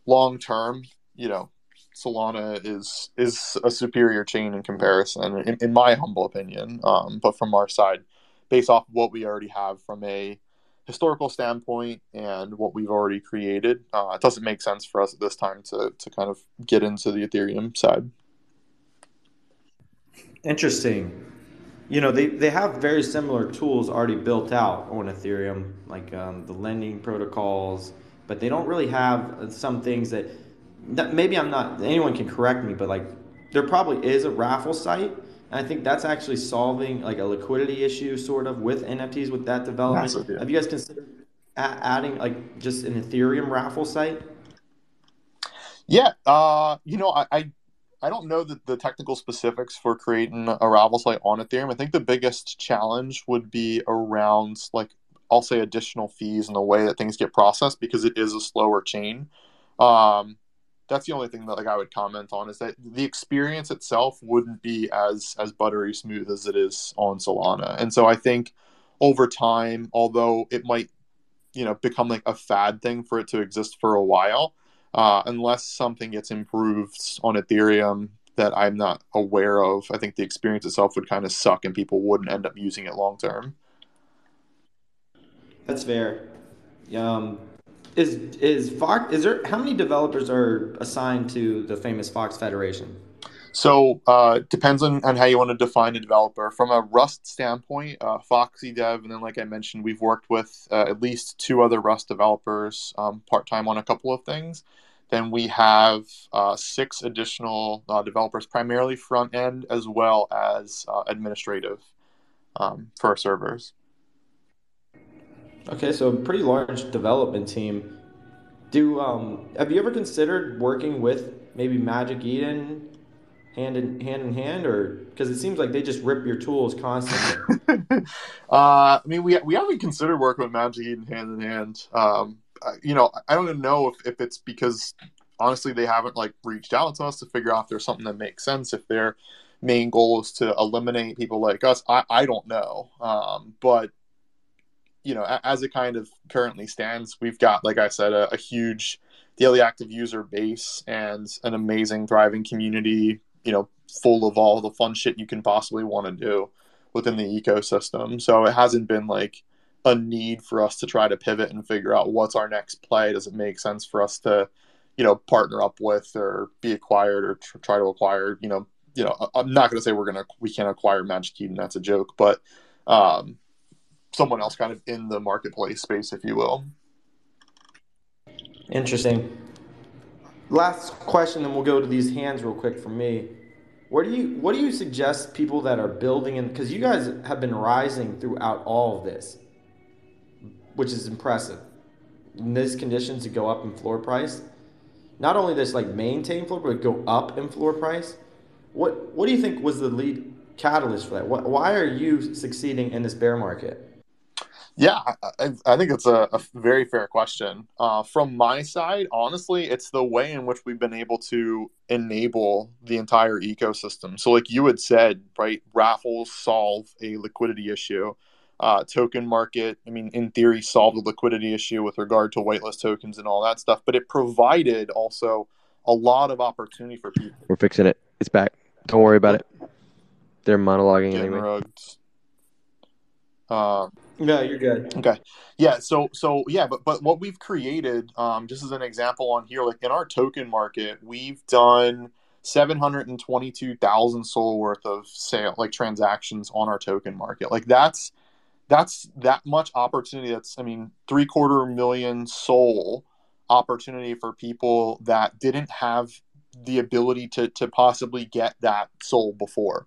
long term you know Solana is is a superior chain in comparison, in, in my humble opinion. Um, but from our side, based off what we already have from a historical standpoint and what we've already created, uh, it doesn't make sense for us at this time to to kind of get into the Ethereum side. Interesting. You know, they, they have very similar tools already built out on Ethereum, like um, the lending protocols, but they don't really have some things that, that maybe I'm not, anyone can correct me, but like there probably is a raffle site. And I think that's actually solving like a liquidity issue sort of with NFTs with that development. Massive, yeah. Have you guys considered a- adding like just an Ethereum raffle site? Yeah, uh, you know, I, I I don't know the, the technical specifics for creating a raffle site on Ethereum. I think the biggest challenge would be around like I'll say additional fees and the way that things get processed because it is a slower chain. Um, that's the only thing that like I would comment on is that the experience itself wouldn't be as as buttery smooth as it is on Solana. And so I think over time, although it might you know become like a fad thing for it to exist for a while, uh, unless something gets improved on Ethereum that I'm not aware of, I think the experience itself would kind of suck and people wouldn't end up using it long term. That's fair. Um, is is Fox? Is there how many developers are assigned to the famous Fox Federation? So uh, depends on, on how you want to define a developer. From a Rust standpoint, uh, Foxy Dev, and then like I mentioned, we've worked with uh, at least two other Rust developers um, part time on a couple of things. Then we have uh, six additional uh, developers, primarily front end as well as uh, administrative um, for servers. Okay, so pretty large development team. Do um, have you ever considered working with maybe Magic Eden hand in hand in hand, or because it seems like they just rip your tools constantly? uh, I mean, we we haven't considered working with Magic Eden hand in hand. Um, you know, I don't even know if, if it's because honestly they haven't like reached out to us to figure out if there's something that makes sense. If their main goal is to eliminate people like us, I, I don't know. Um, but you know, as it kind of currently stands, we've got, like I said, a, a huge daily active user base and an amazing, thriving community. You know, full of all the fun shit you can possibly want to do within the ecosystem. So it hasn't been like a need for us to try to pivot and figure out what's our next play. Does it make sense for us to, you know, partner up with or be acquired or tr- try to acquire? You know, you know, I'm not going to say we're gonna we can't acquire Magic Eden. That's a joke, but um, someone else kind of in the marketplace space, if you will. Interesting. Last question, and we'll go to these hands real quick for me. What do you what do you suggest people that are building and because you guys have been rising throughout all of this, which is impressive. In these conditions to go up in floor price, not only this like maintain floor, but go up in floor price. What what do you think was the lead catalyst for that? What, why are you succeeding in this bear market? Yeah, I, I think it's a, a very fair question. Uh, from my side, honestly, it's the way in which we've been able to enable the entire ecosystem. So, like you had said, right, raffles solve a liquidity issue. Uh, token market, I mean, in theory, solved a liquidity issue with regard to whitelist tokens and all that stuff, but it provided also a lot of opportunity for people. We're fixing it. It's back. Don't worry about it. They're monologuing Getting anyway. Um, No, you're good. Okay. Yeah. So so yeah, but but what we've created, um, just as an example on here, like in our token market, we've done seven hundred and twenty-two thousand SOL worth of sale like transactions on our token market. Like that's that's that much opportunity. That's I mean three quarter million SOL opportunity for people that didn't have the ability to to possibly get that SOL before.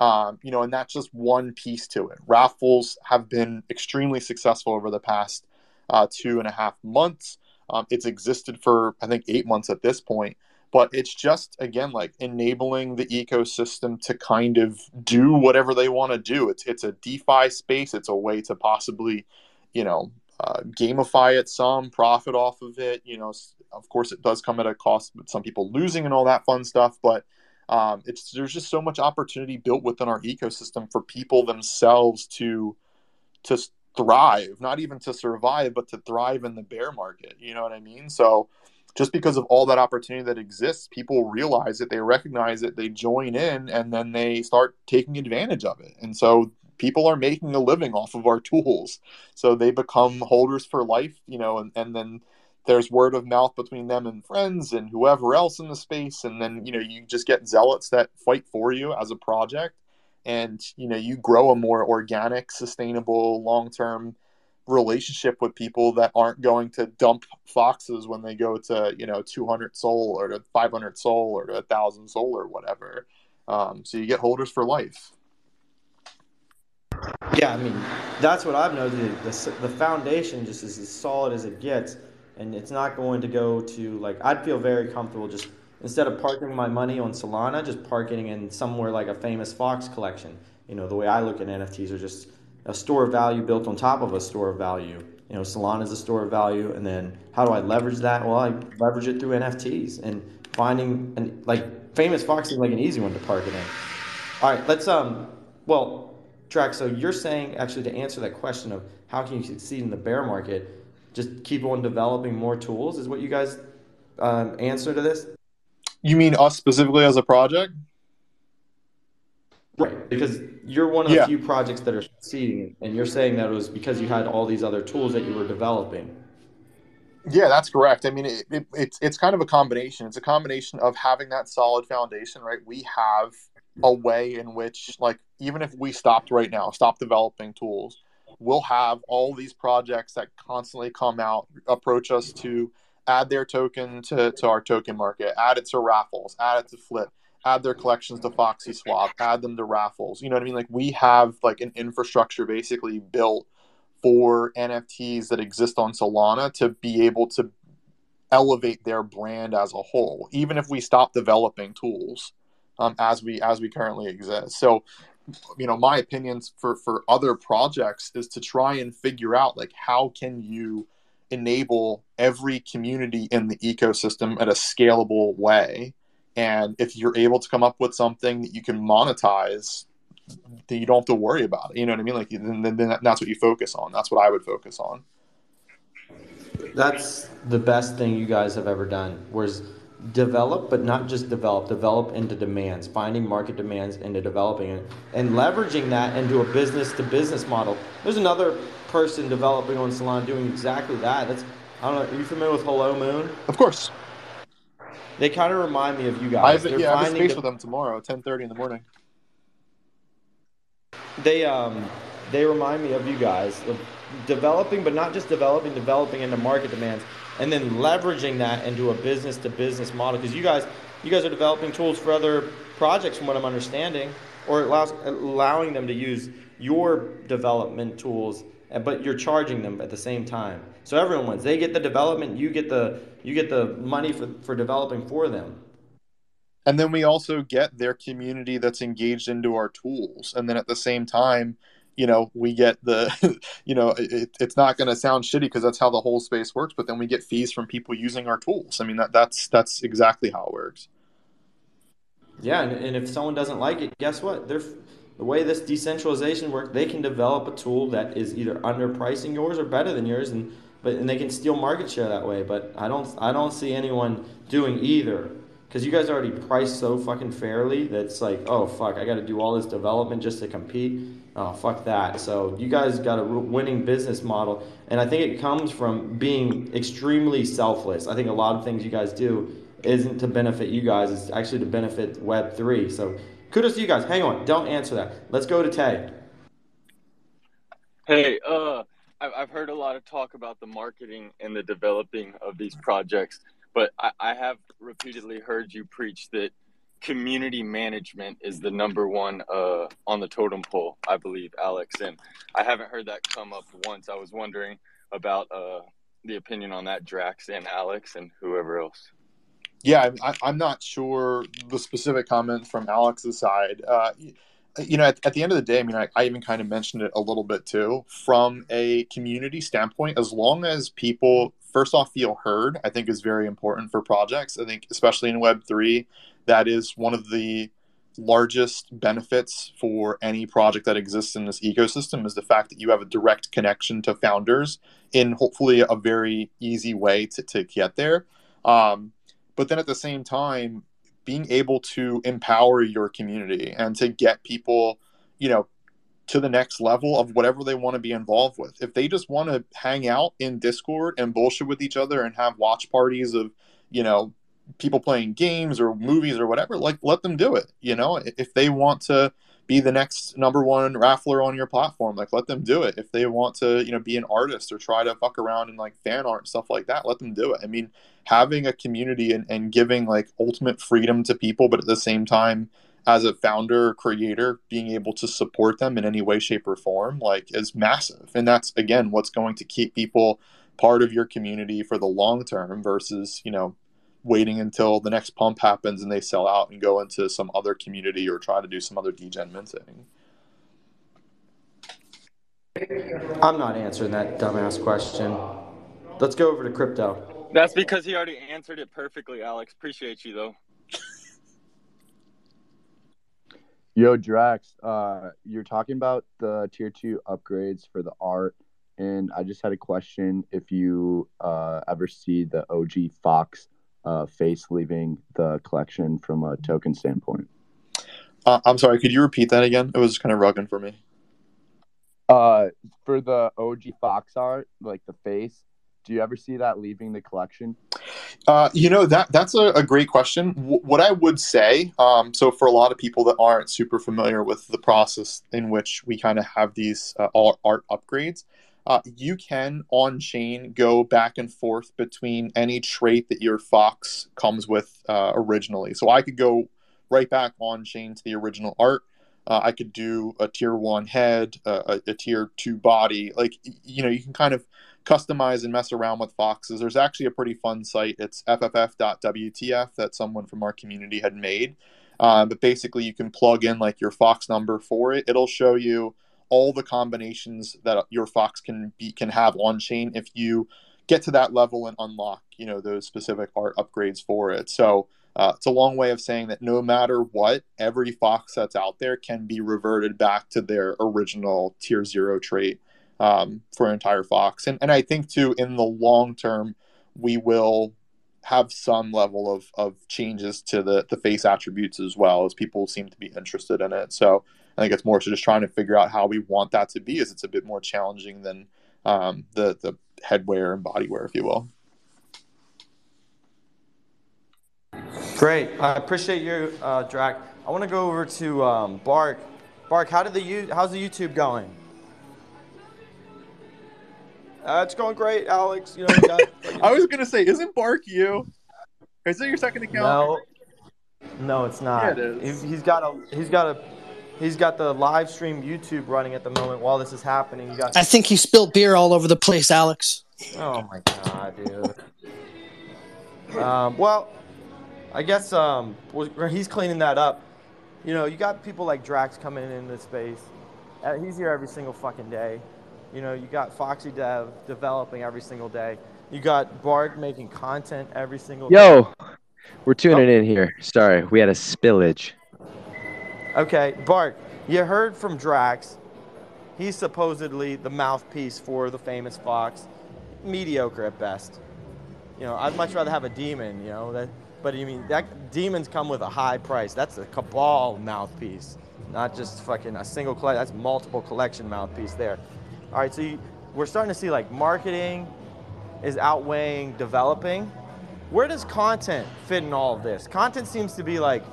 Um, you know, and that's just one piece to it. Raffles have been extremely successful over the past uh, two and a half months. Um, it's existed for, I think, eight months at this point, but it's just, again, like enabling the ecosystem to kind of do whatever they want to do. It's, it's a DeFi space, it's a way to possibly, you know, uh, gamify it some, profit off of it. You know, of course, it does come at a cost with some people losing and all that fun stuff, but um, it's there's just so much opportunity built within our ecosystem for people themselves to to thrive, not even to survive, but to thrive in the bear market. You know what I mean? So just because of all that opportunity that exists, people realize it, they recognize it, they join in, and then they start taking advantage of it. And so people are making a living off of our tools. So they become holders for life, you know, and, and then there's word of mouth between them and friends and whoever else in the space. And then, you know, you just get zealots that fight for you as a project. And, you know, you grow a more organic, sustainable, long term relationship with people that aren't going to dump foxes when they go to you know 200 SOL or to 500 SOL or to 1000 SOL or whatever um, so you get holders for life Yeah, I mean, that's what I've noticed. The, the foundation just is as solid as it gets, and it's not going to go to like. I'd feel very comfortable just instead of parking my money on Solana, just parking in somewhere like a famous Fox collection. You know, the way I look at NFTs are just a store of value built on top of a store of value. You know, Solana is a store of value, and then how do I leverage that? Well, I leverage it through NFTs and finding and like famous Fox is like an easy one to park it in. All right, let's um. Well, Drax, so you're saying actually to answer that question of how can you succeed in the bear market, just keep on developing more tools is what you guys um, answer to this, you mean us specifically as a project right? Because you're one of the Yeah. few projects that are succeeding, and you're saying that it was because you had all these other tools that you were developing. Yeah, that's correct. I mean, it, it, it's it's kind of a combination. It's a combination of having that solid foundation, right? We have a way in which, like, even if we stopped right now, stop developing tools, we'll have all these projects that constantly come out, approach us to add their token to, to our token market, add it to raffles, add it to flip, add their collections to Foxy Swap, add them to raffles. You know what I mean? Like, we have like an infrastructure basically built for NFTs that exist on Solana to be able to elevate their brand as a whole, even if we stop developing tools um, as we as we currently exist. So, you know, my opinions for for other projects is to try and figure out like how can you enable every community in the ecosystem at a scalable way. And if you're able to come up with something that you can monetize then you don't have to worry about it. You know what I mean? Like then, then, then that's what you focus on. That's what I would focus on. That's the best thing you guys have ever done. Was develop, but not just develop. Develop into demands, finding market demands into developing it, and leveraging that into a business-to-business model. There's another person developing on Solana doing exactly that. That's I don't know. Are you familiar with Hello Moon? Of course, They kind of remind me of you I guys. have, They're yeah, I have a space the- with them tomorrow, ten thirty in the morning. they um they remind me of you guys of developing but not just developing developing into market demands and then leveraging that into a business to business model. Because you guys you guys are developing tools for other projects from what i'm understanding or allows, allowing them to use your development tools but you're charging them at the same time. So everyone wins. They get the development you get the you get the money for, for developing for them. And then we also get their community that's engaged into our tools. And then at the same time, you know, we get the, you know, it, it's not going to sound shitty because that's how the whole space works. But then we get fees from people using our tools. I mean, that, that's that's exactly how it works. Yeah, and, and if someone doesn't like it, guess what? They're the way this decentralization works. They can develop a tool that is either underpricing yours or better than yours, and but and they can steal market share that way. But I don't I don't see anyone doing either because you guys already priced so fucking fairly that it's like oh fuck I got to do all this development just to compete. Oh fuck that. So you guys got a winning business model, and I think it comes from being extremely selfless. I think a lot of things you guys do isn't to benefit you guys, it's actually to benefit Web3. So kudos to you guys. Hang on, don't answer that. Let's go to Tay. Hey, uh, I've, I've heard a lot of talk about the marketing and the developing of these projects, but I have repeatedly heard you preach that community management is the number one uh, on the totem pole, I believe, Alex. And I haven't heard that come up once. I was wondering about uh, the opinion on that, Drax and Alex and whoever else. Yeah, I, I'm not sure the specific comment from Alex's side. Uh, you know, at, at the end of the day, I mean, I, I even kind of mentioned it a little bit too. From a community standpoint, as long as people first off feel heard, I think is very important for projects. I think, especially in Web three, that is one of the largest benefits for any project that exists in this ecosystem is the fact that you have a direct connection to founders in hopefully a very easy way to, to get there. Um, but then at the same time, being able to empower your community and to get people, you know, to the next level of whatever they want to be involved with. If they just want to hang out in Discord and bullshit with each other and have watch parties of, you know, people playing games or movies or whatever, like let them do it. You know, if they want to be the next number one raffler on your platform, like let them do it. If they want to, you know, be an artist or try to fuck around and like fan art and stuff like that, let them do it. I mean, having a community and, and giving like ultimate freedom to people, but at the same time, as a founder or creator, being able to support them in any way, shape, or form, like is massive. And that's again what's going to keep people part of your community for the long term versus, you know, waiting until the next pump happens and they sell out and go into some other community or try to do some other degen minting. I'm not answering that dumbass question. Let's go over to crypto. That's because he already answered it perfectly, Alex. Appreciate you though. Yo, Drax, uh, you're talking about the tier two upgrades for the art, and I just had a question. If you uh, ever see the OG Fox uh, face leaving the collection from a token standpoint? Uh, I'm sorry, could you repeat that again? It was kind of rugging for me. Uh, for the OG Fox art, like the face, do you ever see that leaving the collection? Uh, you know that that's a, a great question. W- what I would say, um, so for a lot of people that aren't super familiar with the process in which we kind of have these uh, art upgrades, uh, you can on chain go back and forth between any trait that your fox comes with uh, originally. So I could go right back on chain to the original art. Uh, I could do a tier one head, uh, a, a tier two body. Like you know, you can kind of customize and mess around with foxes. There's actually a pretty fun site. It's fff.wtf that someone from our community had made. Uh, but basically, you can plug in like your fox number for it. It'll show you all the combinations that your fox can be can have on chain if you get to that level and unlock you know those specific art upgrades for it. So. Uh, it's a long way of saying that no matter what, every fox that's out there can be reverted back to their original tier zero trait um, for an entire fox. And and I think too in the long term we will have some level of, of changes to the, the face attributes as well as people seem to be interested in it. So I think it's more so just trying to figure out how we want that to be as it's a bit more challenging than um, the, the headwear and bodywear, if you will. Great. I appreciate you, uh, Drac. I want to go over to um, Bark. Bark, how did the how's the YouTube going? Uh, it's going great, Alex. You know, we got, I was gonna say, isn't Bark you? Is it your second account? no, no, it's not. Yeah, it is. He, he's got a he's got a he's got the live stream YouTube running at the moment while this is happening. Got I think he spilled beer all over the place, Alex. Oh my god, dude. um, well, I guess um, he's cleaning that up. You know, you got people like Drax coming in this space. Uh, he's here every single fucking day. You know, you got Foxy Dev developing every single day. You got Bark making content every single day. Yo, we're tuning oh. in here. Sorry, we had a spillage. Okay, Bart, you heard from Drax. He's supposedly the mouthpiece for the famous Fox. Mediocre at best. You know, I'd much rather have a demon, you know, that but you mean that demons come with a high price. That's a cabal mouthpiece, not just fucking a single collect. That's multiple collection mouthpiece there. All right, so you, we're starting to see like marketing is outweighing developing. Where does content fit in all of this? Content seems to be like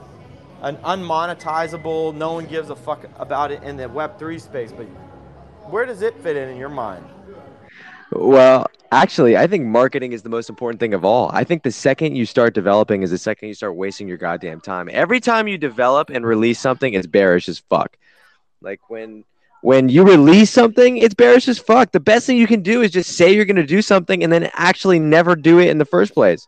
an unmonetizable, no one gives a fuck about it in the Web3 space, but where does it fit in in your mind? Well, actually, I think marketing is the most important thing of all. I think the second you start developing is the second you start wasting your goddamn time. Every time you develop and release something, it's bearish as fuck. Like when when you release something, it's bearish as fuck. The best thing you can do is just say you're going to do something and then actually never do it in the first place.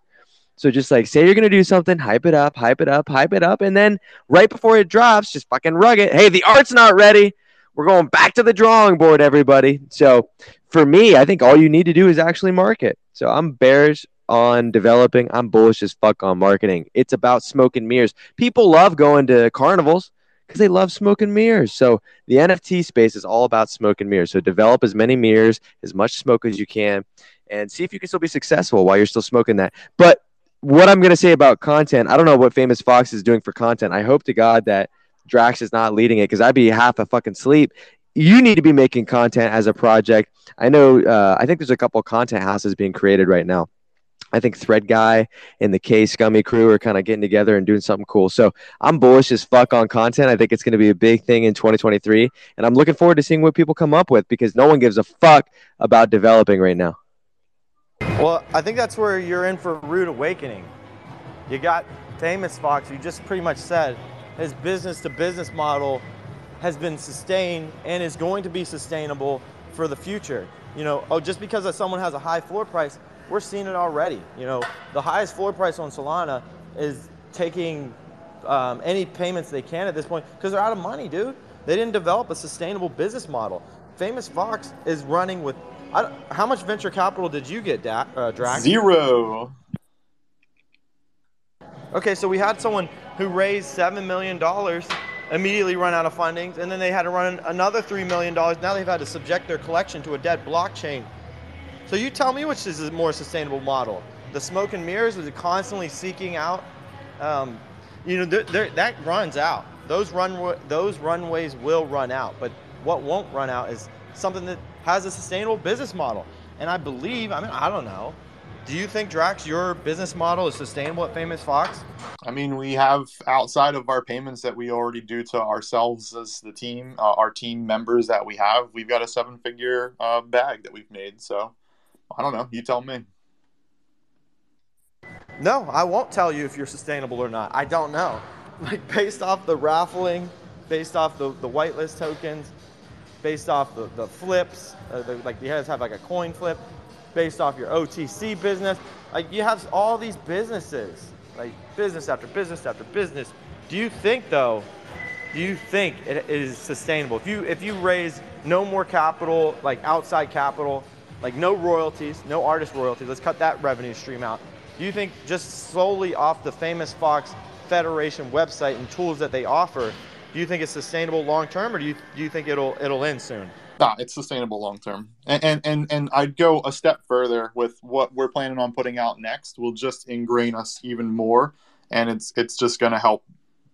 So just like say you're going to do something, hype it up, hype it up, hype it up, and then right before it drops, just fucking rug it. Hey, the art's not ready. We're going back to the drawing board, everybody. So for me, I think all you need to do is actually market. So I'm bearish on developing. I'm bullish as fuck on marketing. It's about smoke and mirrors. People love going to carnivals because they love smoke and mirrors. So the NFT space is all about smoke and mirrors. So develop as many mirrors, as much smoke as you can, and see if you can still be successful while you're still smoking that. But what I'm going to say about content, I don't know what Famous Fox is doing for content. I hope to God that Drax is not leading it because I'd be half a fucking sleep you need to be making content as a project. I know. Uh, I think there's a couple content houses being created right now. I think Thread Guy and the K Scummy crew are kind of getting together and doing something cool. So I'm bullish as fuck on content. I think it's going to be a big thing in 2023, and I'm looking forward to seeing what people come up with because no one gives a fuck about developing right now. Well, I think that's where you're in for rude awakening. You got famous Fox, you just pretty much said his business to business model has been sustained and is going to be sustainable for the future. You know, oh, just because someone has a high floor price, we're seeing it already. You know, the highest floor price on Solana is taking um, any payments they can at this point because they're out of money, dude. They didn't develop a sustainable business model. Famous Fox is running with. I, how much venture capital did you get, da- uh, Drax? Zero. Okay, so we had someone who raised seven million dollars, immediately run out of fundings, and then they had to run another three million dollars. Now they've had to subject their collection to a dead blockchain. So you tell me which is a more sustainable model: the smoke and mirrors, is it constantly seeking out? Um, you know, they're, they're, that runs out. Those run those runways will run out. But what won't run out is something that has a sustainable business model. And I believe, I mean, I don't know. Do you think Drax, your business model is sustainable at Famous Fox? I mean, we have outside of our payments that we already do to ourselves as the team, uh, our team members that we have, we've got a seven-figure uh, bag that we've made. So, I don't know. You tell me. No, I won't tell you if you're sustainable or not. I don't know. Like based off the raffling, based off the, the whitelist tokens, based off the, the flips, uh, the, like you guys have like a coin flip, based off your OTC business. Like you have all these businesses, like business after business after business. Do you think though, do you think it is sustainable? If you if you raise no more capital, like outside capital, like no royalties, no artist royalties, let's cut that revenue stream out. Do you think just solely off the famous Fox Federation website and tools that they offer, do you think it's sustainable long term, or do you do you think it'll it'll end soon? Nah, it's sustainable long term. And, and and and I'd go a step further with what we're planning on putting out next. Will just ingrain us even more, and it's it's just going to help,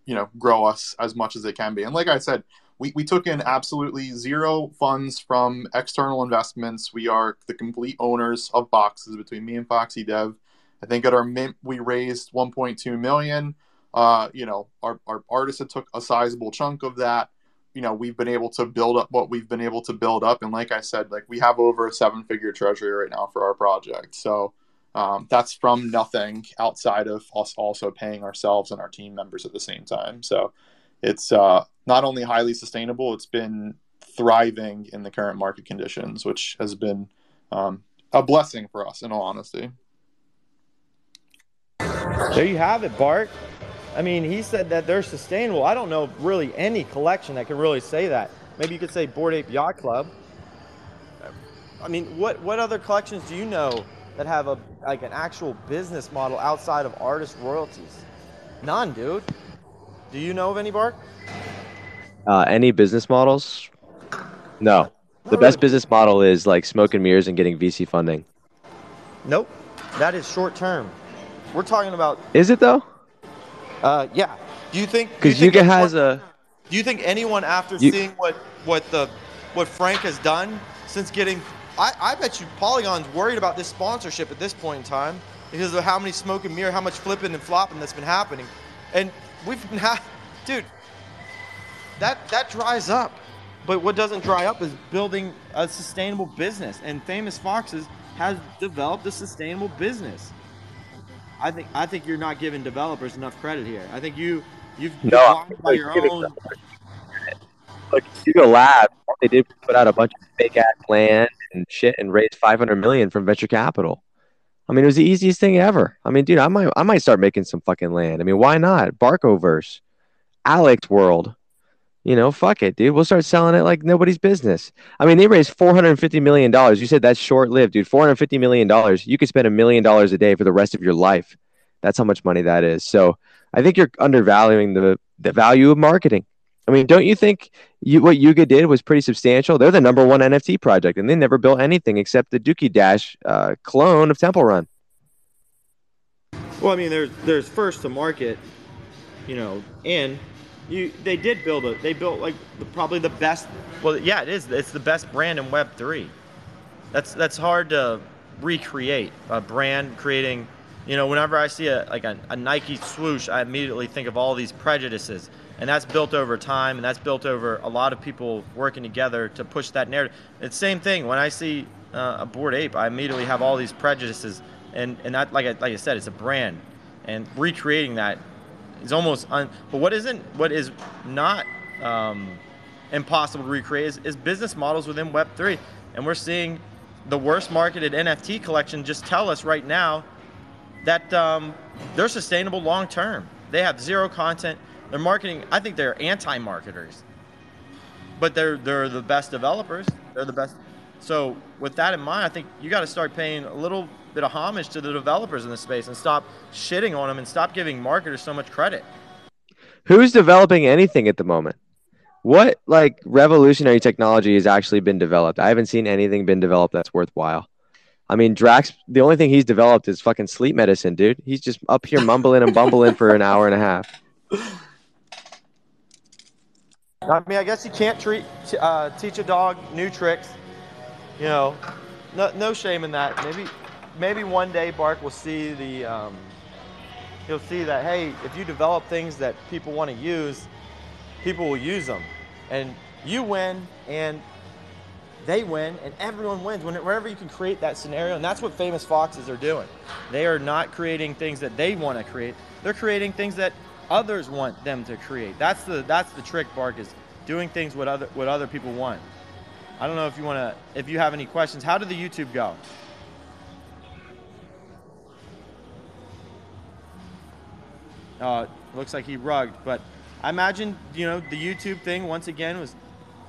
you know, grow us as much as it can be. And like I said, we, we took in absolutely zero funds from external investments. We are the complete owners of boxes between me and Foxy Dev. I think at our mint we raised 1.2 million. Uh, you know, our, our artists took a sizable chunk of that. You know, we've been able to build up what we've been able to build up, and like I said, like we have over a seven-figure treasury right now for our project. So um, that's from nothing outside of us also paying ourselves and our team members at the same time. So it's uh, not only highly sustainable, it's been thriving in the current market conditions, which has been um, a blessing for us, in all honesty. There you have it, Bart. I mean, he said that they're sustainable. I don't know really any collection that can really say that. Maybe you could say Bored Ape Yacht Club. I mean, what what other collections do you know that have a like an actual business model outside of artist royalties? None, dude. Do you know of any, Bart? Uh, any business models? No. The best business model is like smoke and mirrors and getting VC funding. Nope. That is short term. We're talking about. Is it though? Uh, yeah. Do you think? Because Yuga anyone- has a. Do you think anyone after You- seeing what what the what Frank has done since getting I, I bet you Polygon's worried about this sponsorship at this point in time because of how many smoke and mirror, how much flipping and flopping that's been happening. And we've ha- dude, that that dries up. But what doesn't dry up is building a sustainable business. And Famous Foxes has developed a sustainable business. I think I think you're not giving developers enough credit here. I think you you've No, by like your own Look, Yuga Lab, all they did was put out a bunch of fake ass land and shit and raised 500 million from venture capital. I mean, it was the easiest thing ever. I mean, dude, I might, I might start making some fucking land. I mean, why not? Barcoverse, Alex World. You know, fuck it, dude. We'll start selling it like nobody's business. I mean, they raised 450 million dollars. You said that's short lived, dude. 450 million dollars. You could spend a million dollars a day for the rest of your life. That's how much money that is. So I think you're undervaluing the the value of marketing. I mean, don't you think you, what Yuga did was pretty substantial? They're the number one NFT project, and they never built anything except the Dookie Dash uh, clone of Temple Run. Well, I mean, there's there's first to market, you know, and you they did build a they built like the, probably the best. Well, yeah, it is. It's the best brand in Web three. That's that's hard to recreate a brand creating. You know, whenever I see a like a, a Nike swoosh, I immediately think of all these prejudices, and that's built over time, and that's built over a lot of people working together to push that narrative. It's the same thing when I see uh, a Bored Ape, I immediately have all these prejudices, and and that like I, like I said, it's a brand, and recreating that is almost un. But what isn't what is not um, impossible to recreate is, is business models within Web three, and we're seeing the worst marketed NFT collection just tell us right now that um, they're sustainable long term. They have zero content. They're marketing. I think they're anti-marketers, but they're they're the best developers. They're the best. So with that in mind, I think you got to start paying a little bit of homage to the developers in this space and stop shitting on them and stop giving marketers so much credit. Who's developing anything at the moment? What like revolutionary technology has actually been developed? I haven't seen anything been developed that's worthwhile. I mean, Drax, the only thing he's developed is fucking sleep medicine, dude. He's just up here mumbling and bumbling for an hour and a half. I mean, I guess you can't treat uh, teach a dog new tricks. You know, no, no shame in that. Maybe maybe one day Bark will see the um, he'll see that hey, if you develop things that people want to use, people will use them, and you win and they win and everyone wins. Wherever you can create that scenario and that's what famous foxes are doing. They are not creating things that they want to create. They're creating things that others want them to create. That's the that's the trick bark is doing things what other what other people want. I don't know if you want to if you have any questions. How did the youtube go? Uh, looks like he rugged but i imagine you know the youtube thing once again was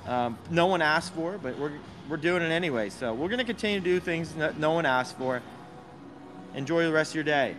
um, no one asked for, but we're, we're doing it anyway. So we're going to continue to do things no one asked for. Enjoy the rest of your day.